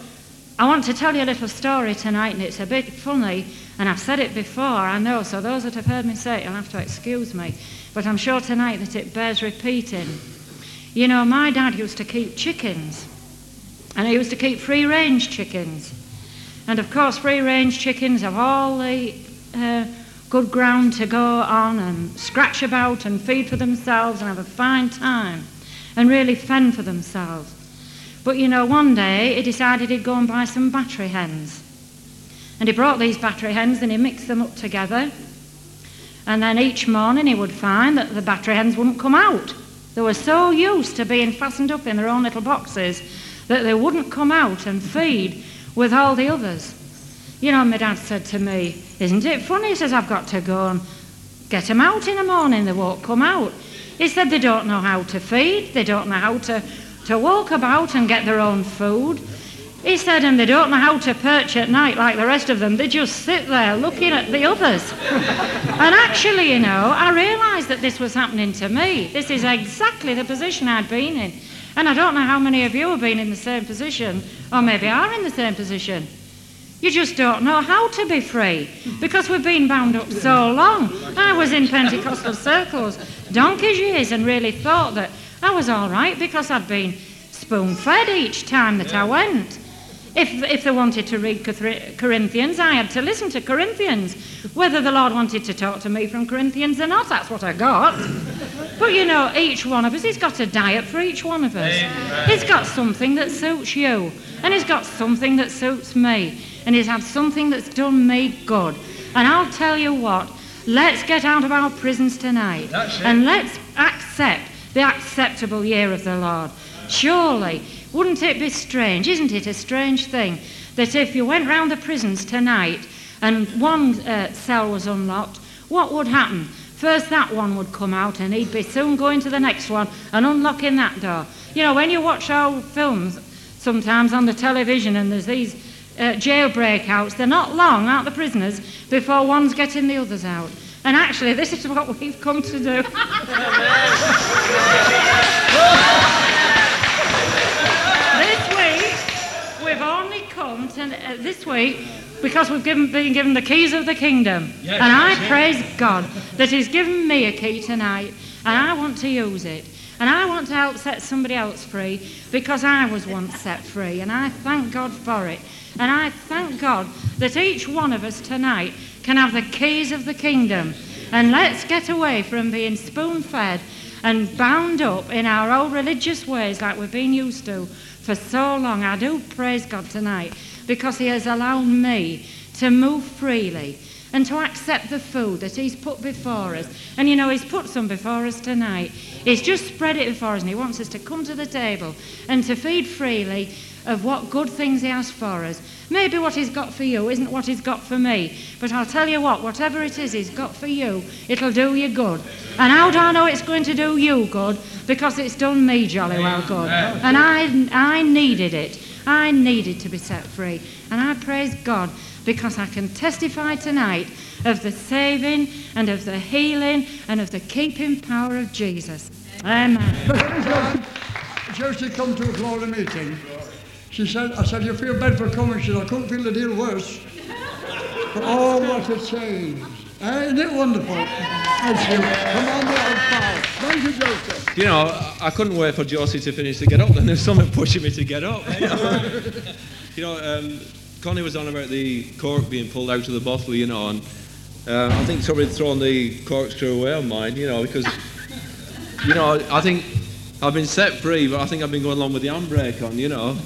[SPEAKER 8] I want to tell you a little story tonight, and it's a bit funny, and I've said it before, I know, so those that have heard me say it, you'll have to excuse me. But I'm sure tonight that it bears repeating. You know, my dad used to keep chickens, and he used to keep free range chickens. And of course, free range chickens have all the uh, good ground to go on and scratch about and feed for themselves and have a fine time and really fend for themselves. But you know, one day he decided he'd go and buy some battery hens. And he brought these battery hens and he mixed them up together. And then each morning he would find that the battery hens wouldn't come out. They were so used to being fastened up in their own little boxes that they wouldn't come out and feed with all the others. You know, my dad said to me, Isn't it funny? He says, I've got to go and get them out in the morning. They won't come out. He said, They don't know how to feed, they don't know how to, to walk about and get their own food. He said, and they don't know how to perch at night like the rest of them. They just sit there looking at the others. and actually, you know, I realised that this was happening to me. This is exactly the position I'd been in. And I don't know how many of you have been in the same position, or maybe are in the same position. You just don't know how to be free because we've been bound up so long. I was in Pentecostal circles donkey's years and really thought that I was all right because I'd been spoon fed each time that I went. If, if they wanted to read Corinthians, I had to listen to Corinthians. Whether the Lord wanted to talk to me from Corinthians or not, that's what I got. But you know, each one of us, He's got a diet for each one of us. He's got something that suits you, and He's got something that suits me, and He's had something that's done me good. And I'll tell you what, let's get out of our prisons tonight, and let's accept the acceptable year of the Lord. Surely, wouldn't it be strange, isn't it a strange thing, that if you went round the prisons tonight and one uh, cell was unlocked, what would happen? First, that one would come out, and he'd be soon going to the next one and unlocking that door. You know, when you watch old films sometimes on the television and there's these uh, jail breakouts, they're not long, aren't the prisoners, before one's getting the others out. And actually, this is what we've come to do. this week, we've only come to, uh, this week, because we've given, been given the keys of the kingdom.
[SPEAKER 5] Yes,
[SPEAKER 8] and I
[SPEAKER 5] it.
[SPEAKER 8] praise God that He's given me a key tonight, and I want to use it. And I want to help set somebody else free because I was once set free, and I thank God for it. And I thank God that each one of us tonight can have the keys of the kingdom. And let's get away from being spoon fed and bound up in our old religious ways like we've been used to for so long. I do praise God tonight because He has allowed me to move freely and to accept the food that He's put before us. And you know, He's put some before us tonight. He's just spread it before us, and He wants us to come to the table and to feed freely of what good things He has for us. Maybe what He's got for you isn't what He's got for me, but I'll tell you what, whatever it is He's got for you, it'll do you good. And how do I know it's going to do you good? Because it's done me jolly well good. And I, I needed it. I needed to be set free. And I praise God because I can testify tonight of the saving and of the healing and of the keeping power of Jesus. Amen.
[SPEAKER 1] Josie come to a glory meeting. She said, I said, you feel bad for coming? She said, I couldn't feel a deal worse. But oh, what a change. Isn't it wonderful? Thank you. Come on, little pal. Thank you, Josie.
[SPEAKER 9] You know, I- I couldn't wait for Josie to finish to get up, then there's someone pushing me to get up. you know, um, Connie was on about the cork being pulled out of the bottle, you know, and uh, I think somebody's thrown the corkscrew away on mine, you know, because, you know, I think I've been set free, but I think I've been going along with the handbrake on, you know.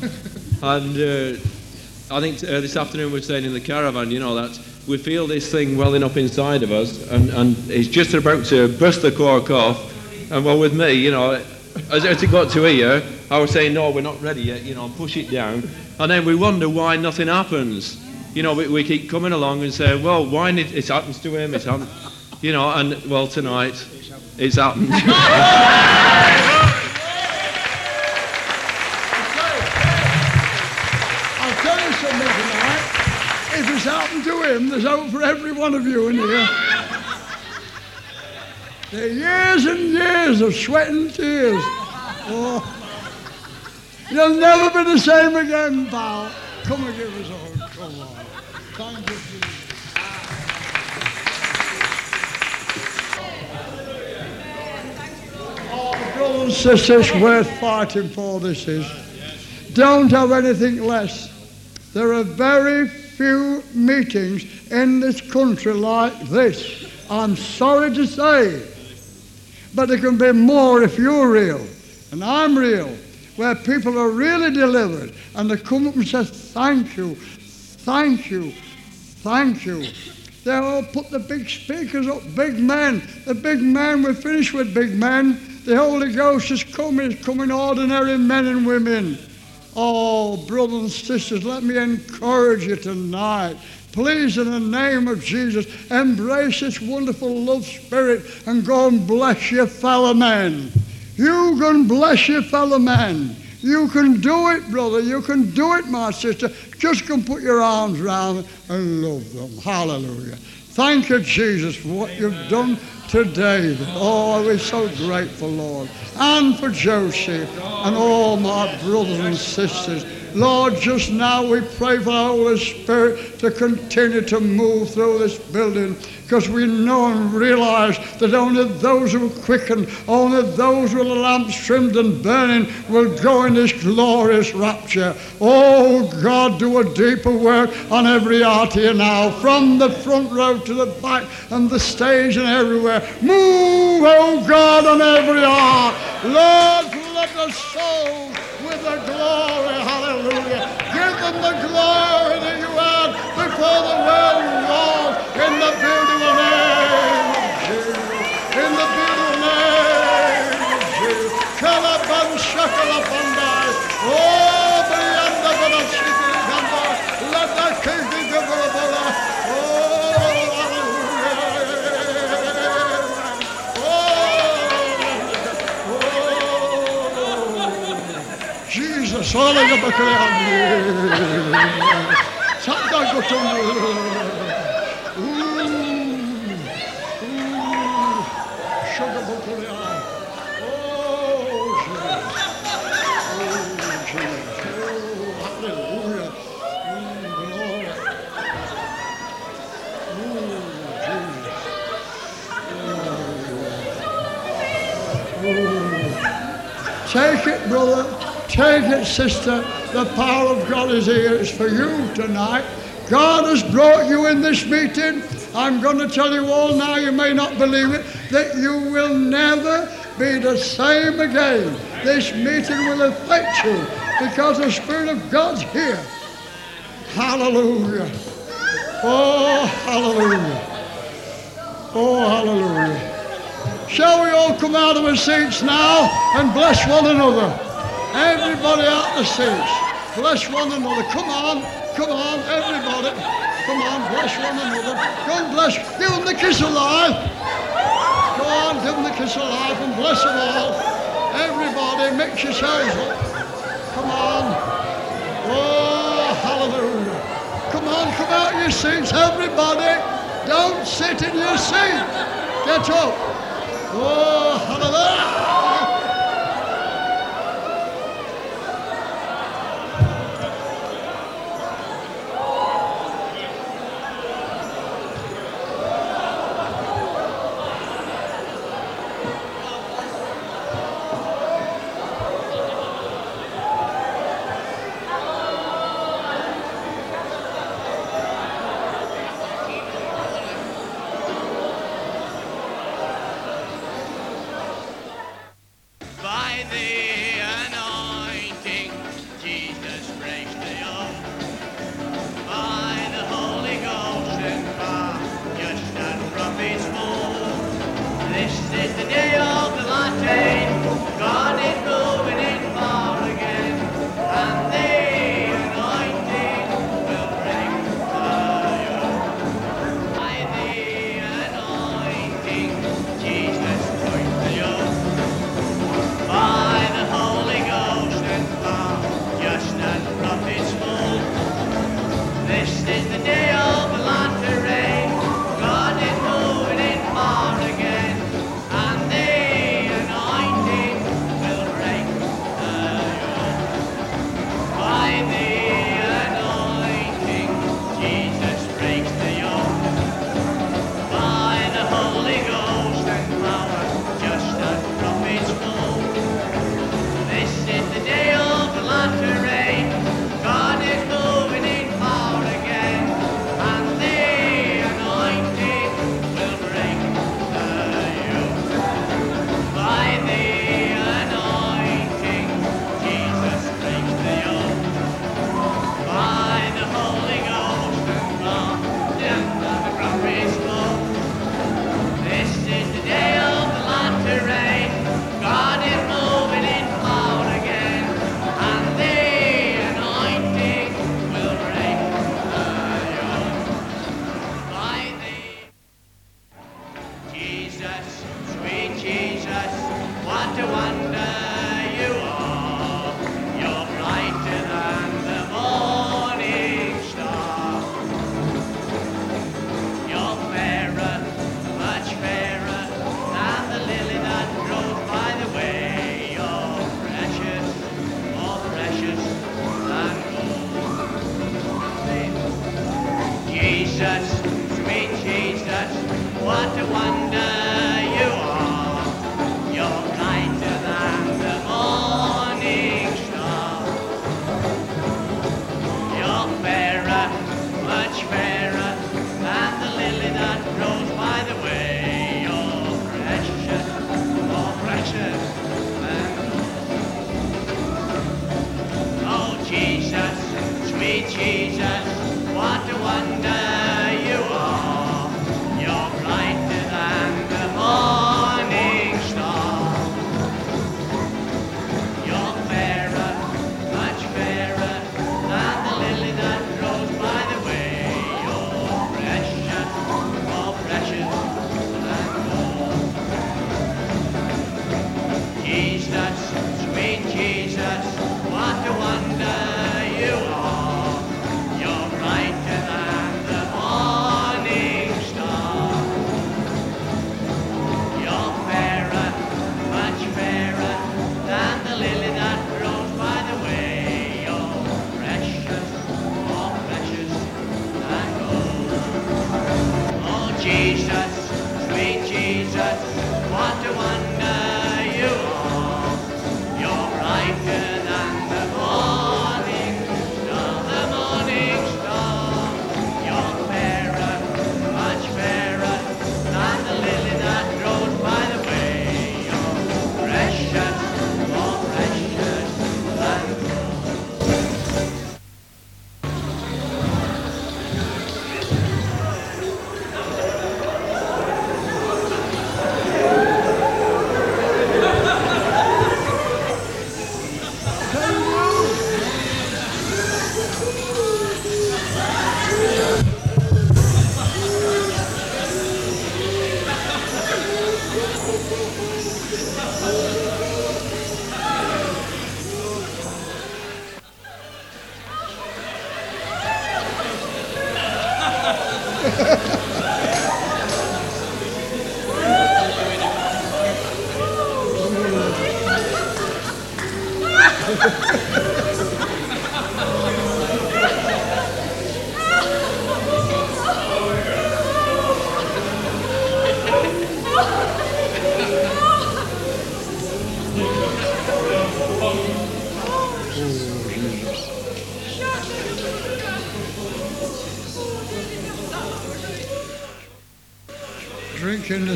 [SPEAKER 9] And uh, I think uh, this afternoon we're saying in the caravan, you know, that we feel this thing welling up inside of us, and, and it's just about to burst the cork off. And well, with me, you know, as, as it got to here, I was saying, no, we're not ready yet, you know, push it down. And then we wonder why nothing happens. You know, we, we keep coming along and say, well, why it, it happens to him, it's happened, you know, and well, tonight, it's happened.
[SPEAKER 1] I'll tell you something tonight. If it's happened to him, there's hope for every one of you in here. Are years and years of sweat and tears. Oh. You'll never be the same again, pal. Come and give us a hug. Come on. Thank you. Oh, and sisters, worth fighting for this is. Don't have anything less. There are very few meetings in this country like this. I'm sorry to say. But there can be more if you're real. And I'm real. Where people are really delivered. And they come up and say, thank you, thank you, thank you. They all put the big speakers up, big men. The big men, we're finished with big men. The Holy Ghost is coming, it's coming ordinary men and women. Oh, brothers and sisters, let me encourage you tonight. Please, in the name of Jesus, embrace this wonderful love spirit and go and bless your fellow men. You can bless your fellow man. You can do it, brother. You can do it, my sister. Just can put your arms around and love them. Hallelujah. Thank you, Jesus, for what you've done today. Oh, we're so grateful, Lord. And for Josie and all my brothers and sisters. Lord, just now we pray for the Holy Spirit to continue to move through this building because we know and realize that only those who are quickened, only those with the lamps trimmed and burning will go in this glorious rapture. Oh God, do a deeper work on every heart here now, from the front row to the back and the stage and everywhere. Move, oh God, on every heart. Lord, flood the soul with the glory. Hallelujah. Give them the glory Şarkıya bakıyorum. Şarkıya bakıyorum. Şarkıya bakıyorum. Çay şey, buralar
[SPEAKER 5] Take it, sister. The power of God is here. It's for you tonight. God has brought you in this meeting. I'm going to tell you all now, you may not believe it, that you will never be the same again. This meeting will affect you because the Spirit of God's here. Hallelujah. Oh, hallelujah. Oh, hallelujah. Shall we all come out of our seats now and bless one another? Everybody out the seats, Bless one another. Come on. Come on, everybody. Come on, bless one another. Go bless. Give them the kiss alive. Go on, give them the kiss alive and bless them all. Everybody, mix yourselves up. Come on. Oh, hallelujah. Come on, come out of your seats, everybody. Don't sit in your seat. Get up. Oh, hallelujah.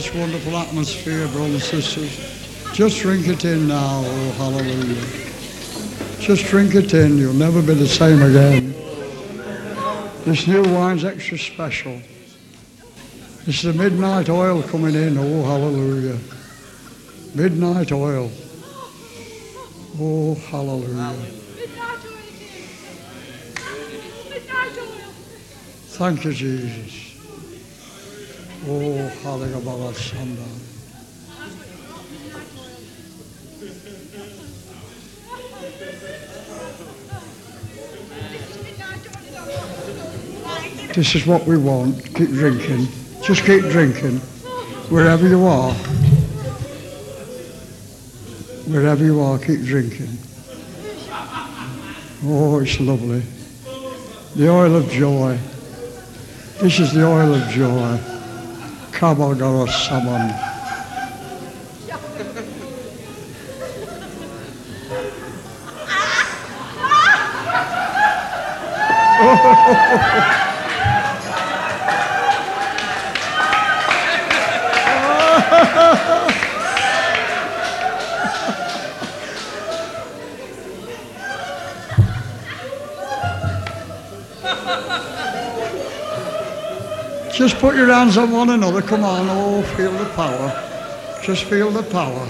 [SPEAKER 10] This
[SPEAKER 1] wonderful atmosphere, brothers and sisters. Just drink it in now. Oh, hallelujah. Just drink it in. You'll never be the same again. This new wine's extra special. This is the midnight oil coming in. Oh, hallelujah. Midnight oil. Oh, hallelujah. Thank you, Jesus. Oh, hallelujah. Sanda. This is what we want. Keep drinking. Just keep drinking. Wherever you are. Wherever you are, keep drinking. Oh, it's lovely. The oil of joy. This is the oil of joy troubled over someone. Just put your hands on one another. Come on. Oh, feel the power. Just feel the power.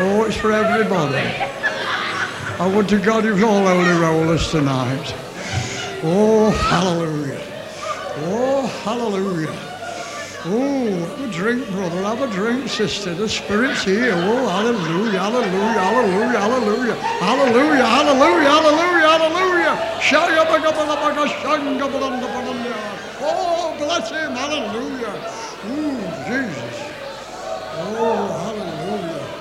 [SPEAKER 1] Oh, it's for everybody. I would to God you've all holy rollers tonight. Oh, hallelujah. Oh, hallelujah. Oh, have a drink, brother. Have a drink, sister. The Spirit's here. Oh, hallelujah, hallelujah, hallelujah, hallelujah, hallelujah, hallelujah, hallelujah, hallelujah. Bless him. Hallelujah. Ooh, Jesus. Oh, hallelujah.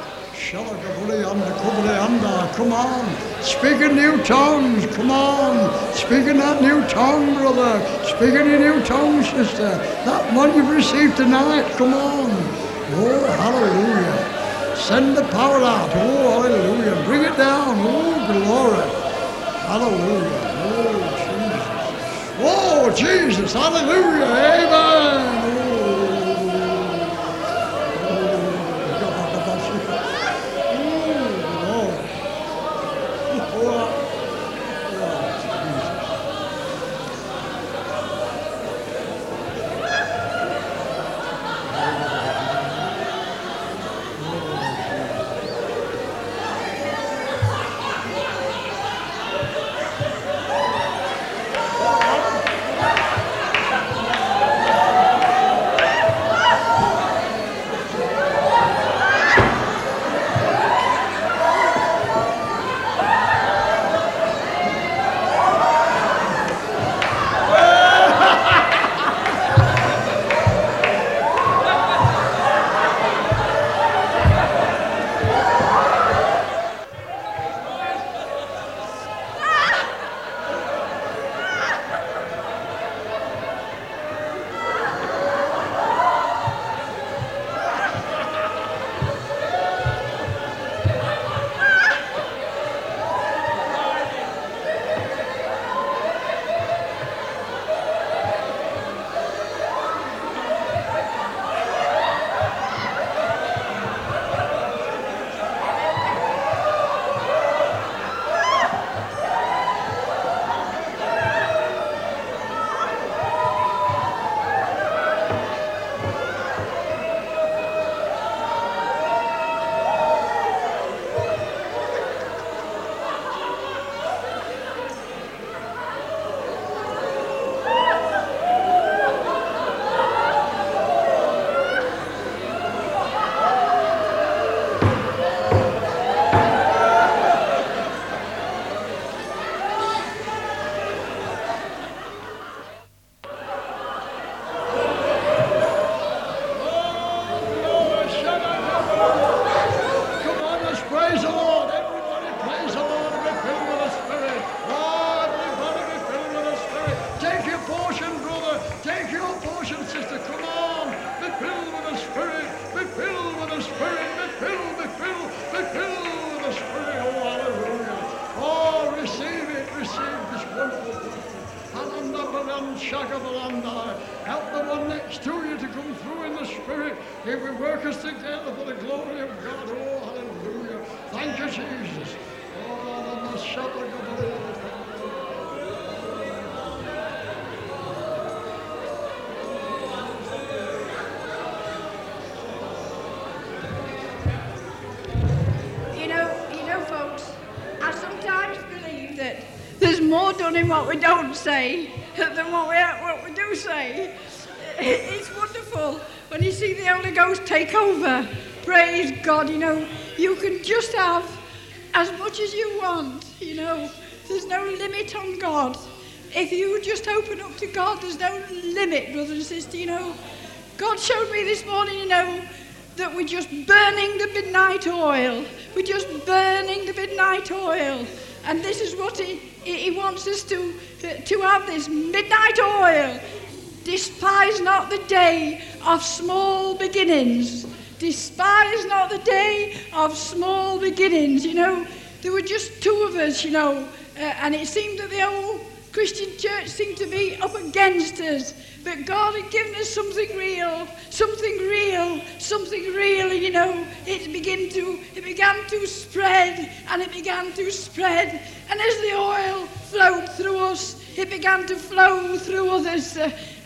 [SPEAKER 1] Come on. Speak in new tongues. Come on. Speak in that new tongue, brother. Speak in your new tongue, sister. That one you've received tonight. Come on. Oh, hallelujah. Send the power out. Oh, hallelujah. Bring it down. Oh, glory. Hallelujah. Jesus. Hallelujah. Amen.
[SPEAKER 11] More done in what we don't say than what we, what we do say. It's wonderful when you see the Holy Ghost take over. Praise God, you know, you can just have as much as you want, you know. There's no limit on God. If you just open up to God, there's no limit, brother and sister, you know. God showed me this morning, you know, that we're just burning the midnight oil. We're just burning the midnight oil. And this is what he, he wants us to, to have this midnight oil. Despise not the day of small beginnings. Despise not the day of small beginnings. You know, there were just two of us, you know, uh, and it seemed that the whole Christian church seemed to be up against us. But God had given us something real, something real, something real, you know, it began to it began to spread and it began to spread. And as the oil flowed through us, it began to flow through others.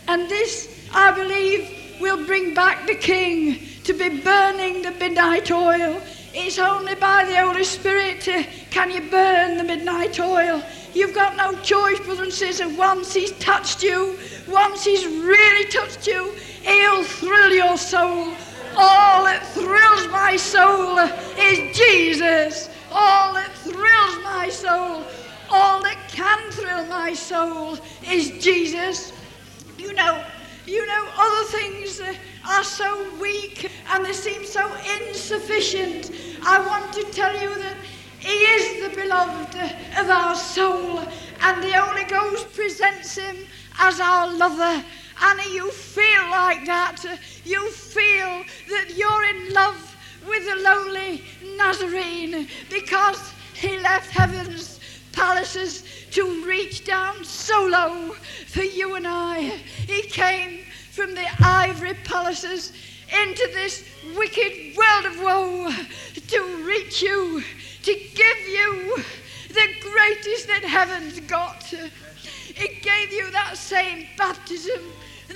[SPEAKER 11] And this, I believe, will bring back the King to be burning the midnight oil. It's only by the Holy Spirit uh, can you burn the midnight oil. You've got no choice, brother and sister. Once He's touched you, once He's really touched you, He'll thrill your soul. All that thrills my soul is Jesus. All that thrills my soul, all that can thrill my soul is Jesus. You know, you know, other things are so weak and they seem so insufficient. I want to tell you that He is the beloved of our soul, and the Holy Ghost presents Him as our lover. And you feel like that. You feel that you're in love with the lowly Nazarene because He left heaven's palaces to reach down so low for you and I. He came from the ivory palaces into this wicked world of woe to reach you, to give you the greatest that heaven's got. It gave you that same baptism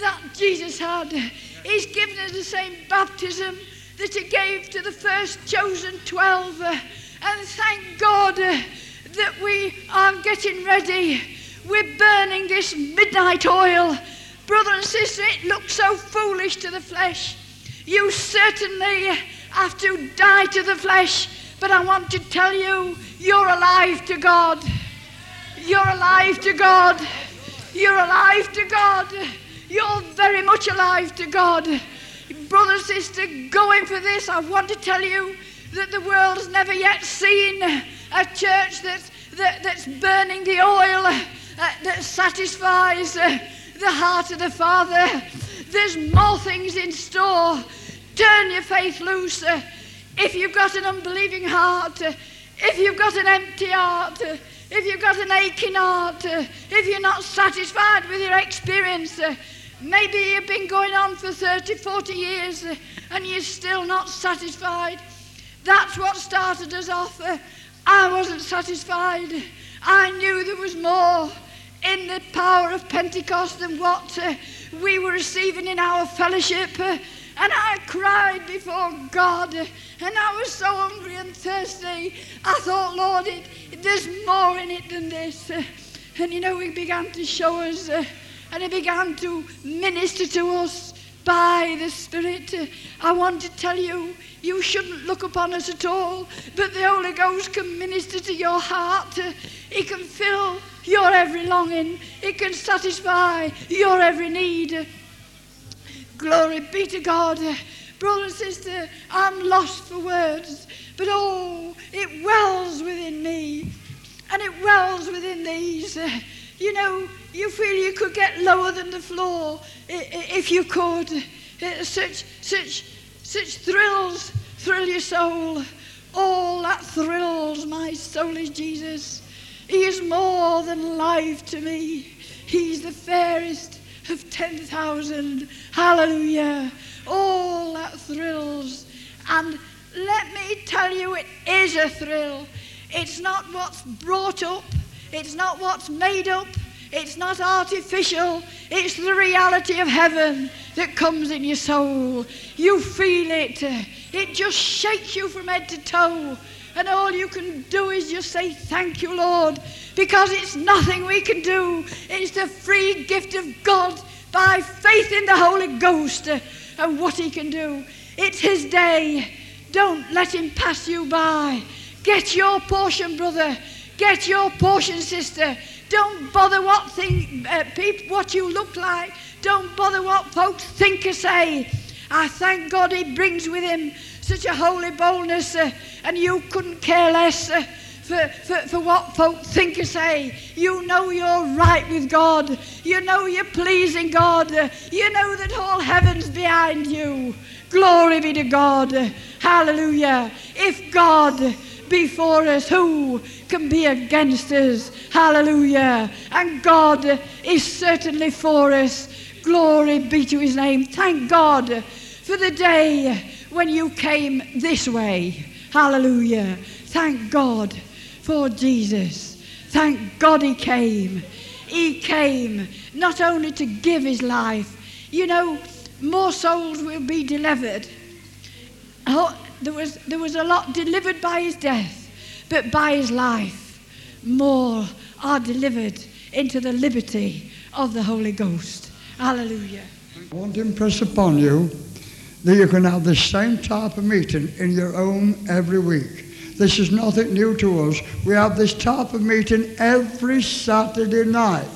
[SPEAKER 11] that Jesus had. He's given us the same baptism that he gave to the first chosen twelve. And thank God that we are getting ready. We're burning this midnight oil. Brother and sister, it looks so foolish to the flesh. You certainly have to die to the flesh, but I want to tell you, you're alive to God. You're alive to God. You're alive to God. You're very much alive to God. Brother, sister, going for this, I want to tell you that the world has never yet seen a church that's, that, that's burning the oil uh, that satisfies uh, the heart of the Father. There's more things in store. Turn your faith loose. uh, if you've got an unbelieving heart, uh, if you've got an empty heart, uh, if you've got an aching heart, uh, if you're not satisfied with your experience, uh, maybe you've been going on for 30, 40 years uh, and you're still not satisfied. That's what started us off. Uh, I wasn't satisfied. I knew there was more in the power of Pentecost than what uh, we were receiving in our fellowship. And I cried before God, and I was so hungry and thirsty. I thought, Lord, it, there's more in it than this. And you know, He began to show us, uh, and He began to minister to us by the Spirit. I want to tell you, you shouldn't look upon us at all, but the Holy Ghost can minister to your heart. He can fill your every longing. It can satisfy your every need. Glory be to God. Brother and sister, I'm lost for words, but oh, it wells within me and it wells within these. Uh, You know, you feel you could get lower than the floor if you could. Uh, Such, such, such thrills thrill your soul. All that thrills my soul is Jesus. He is more than life to me. He's the fairest of 10,000. Hallelujah. All that thrills. And let me tell you, it is a thrill. It's not what's brought up, it's not what's made up, it's not artificial, it's the reality of heaven that comes in your soul. You feel it, it just shakes you from head to toe. And all you can do is just say, Thank you, Lord, because it's nothing we can do. It's the free gift of God by faith in the Holy Ghost uh, and what He can do. It's His day. Don't let Him pass you by. Get your portion, brother. Get your portion, sister. Don't bother what thing, uh, peop- what you look like. Don't bother what folks think or say. I thank God He brings with Him such a holy boldness, uh, and you couldn't care less. For, for, for what folk think or say. You know you're right with God. You know you're pleasing God. You know that all heaven's behind you. Glory be to God. Hallelujah. If God be for us, who can be against us? Hallelujah. And God is certainly for us. Glory be to his name. Thank God for the day when you came this way. Hallelujah. Thank God for Jesus. Thank God he came. He came not only to give his life, you know, more souls will be delivered. Oh, there, was, there was a lot delivered by his death, but by his life, more are delivered into the liberty of the Holy Ghost. Hallelujah.
[SPEAKER 1] I want to impress upon you that you can have the same type of meeting in your home every week. This is nothing new to us. We have this type of meeting every Saturday night,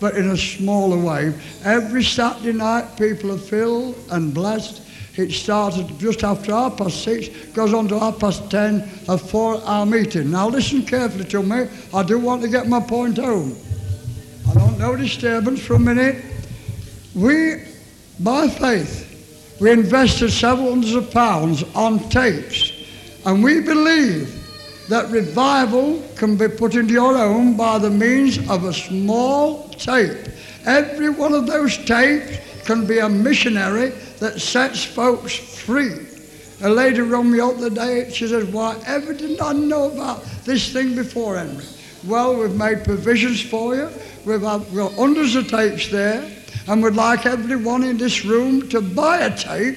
[SPEAKER 1] but in a smaller way. Every Saturday night, people are filled and blessed. It started just after half past six, goes on to half past ten, a four-hour meeting. Now listen carefully to me. I do want to get my point home. I don't know disturbance for a minute. We, by faith, we invested several hundreds of pounds on tapes, and we believe that revival can be put into your home by the means of a small tape. Every one of those tapes can be a missionary that sets folks free. A lady rang me up the day, she says, Why ever didn't I know about this thing before, Henry? Well, we've made provisions for you. We've, had, we've got hundreds of tapes there, and we'd like everyone in this room to buy a tape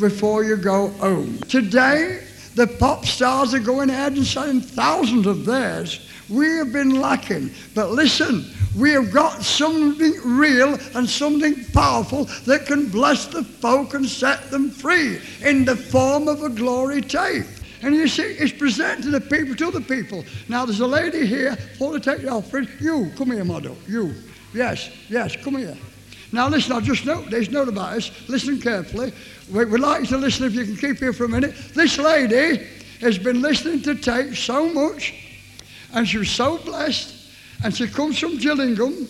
[SPEAKER 1] before you go home. Today, the pop stars are going ahead and selling thousands of theirs. We have been lacking. But listen, we have got something real and something powerful that can bless the folk and set them free in the form of a glory tape. And you see, it's presented to the people, to the people. Now, there's a lady here, for the take offering. You, come here, model. You. Yes, yes, come here. Now, listen, I'll just note, there's note about us. Listen carefully. We, would like you to listen if you can keep here for a minute. This lady has been listening to tape so much, and she was so blessed, and she comes from Gillingham,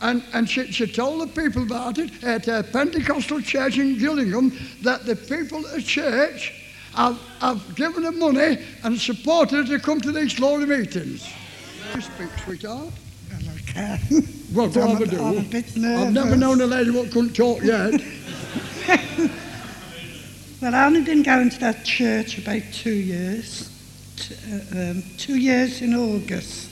[SPEAKER 1] and, and she, she told the people about it at a Pentecostal church in Gillingham that the people at the church have, have given her money and supported her to come to these glory meetings. You speak, sweetheart.
[SPEAKER 12] Well, I can.
[SPEAKER 1] Well,
[SPEAKER 12] I'm a-
[SPEAKER 1] do.
[SPEAKER 12] I'm a bit
[SPEAKER 1] I've never known a lady what couldn't talk yet.
[SPEAKER 12] Well, I've only been going to that church about two years. T- uh, um, two years in August.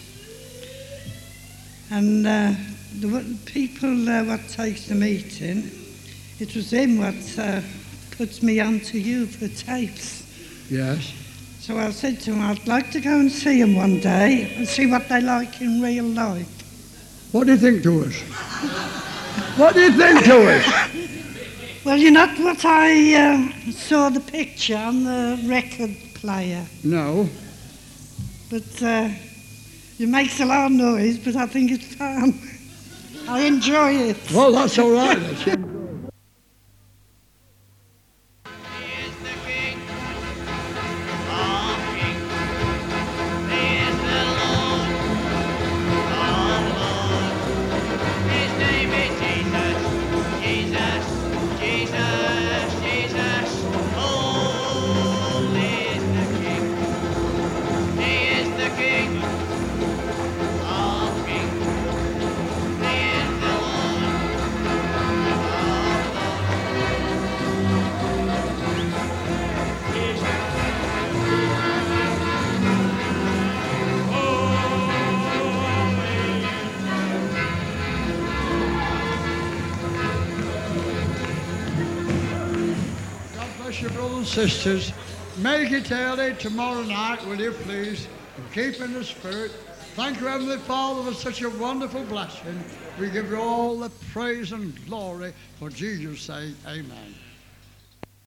[SPEAKER 12] And uh, the people uh, what takes the meeting, it was him what uh, puts me on to you for tapes.
[SPEAKER 1] yes.
[SPEAKER 12] So I said to him, I'd like to go and see them one day and see what they like in real life.
[SPEAKER 1] What do you think to us? what do you think to us?
[SPEAKER 12] Well, you know what I uh, saw the picture on the record player,
[SPEAKER 1] No.
[SPEAKER 12] but uh, it makes a lot of noise, but I think it's fun. I enjoy it.
[SPEAKER 1] Well, that's all right. Sisters. Make it early tomorrow night, will you please? Keep in the spirit. Thank you, Heavenly Father, for such a wonderful blessing. We give you all the praise and glory for Jesus' sake. Amen.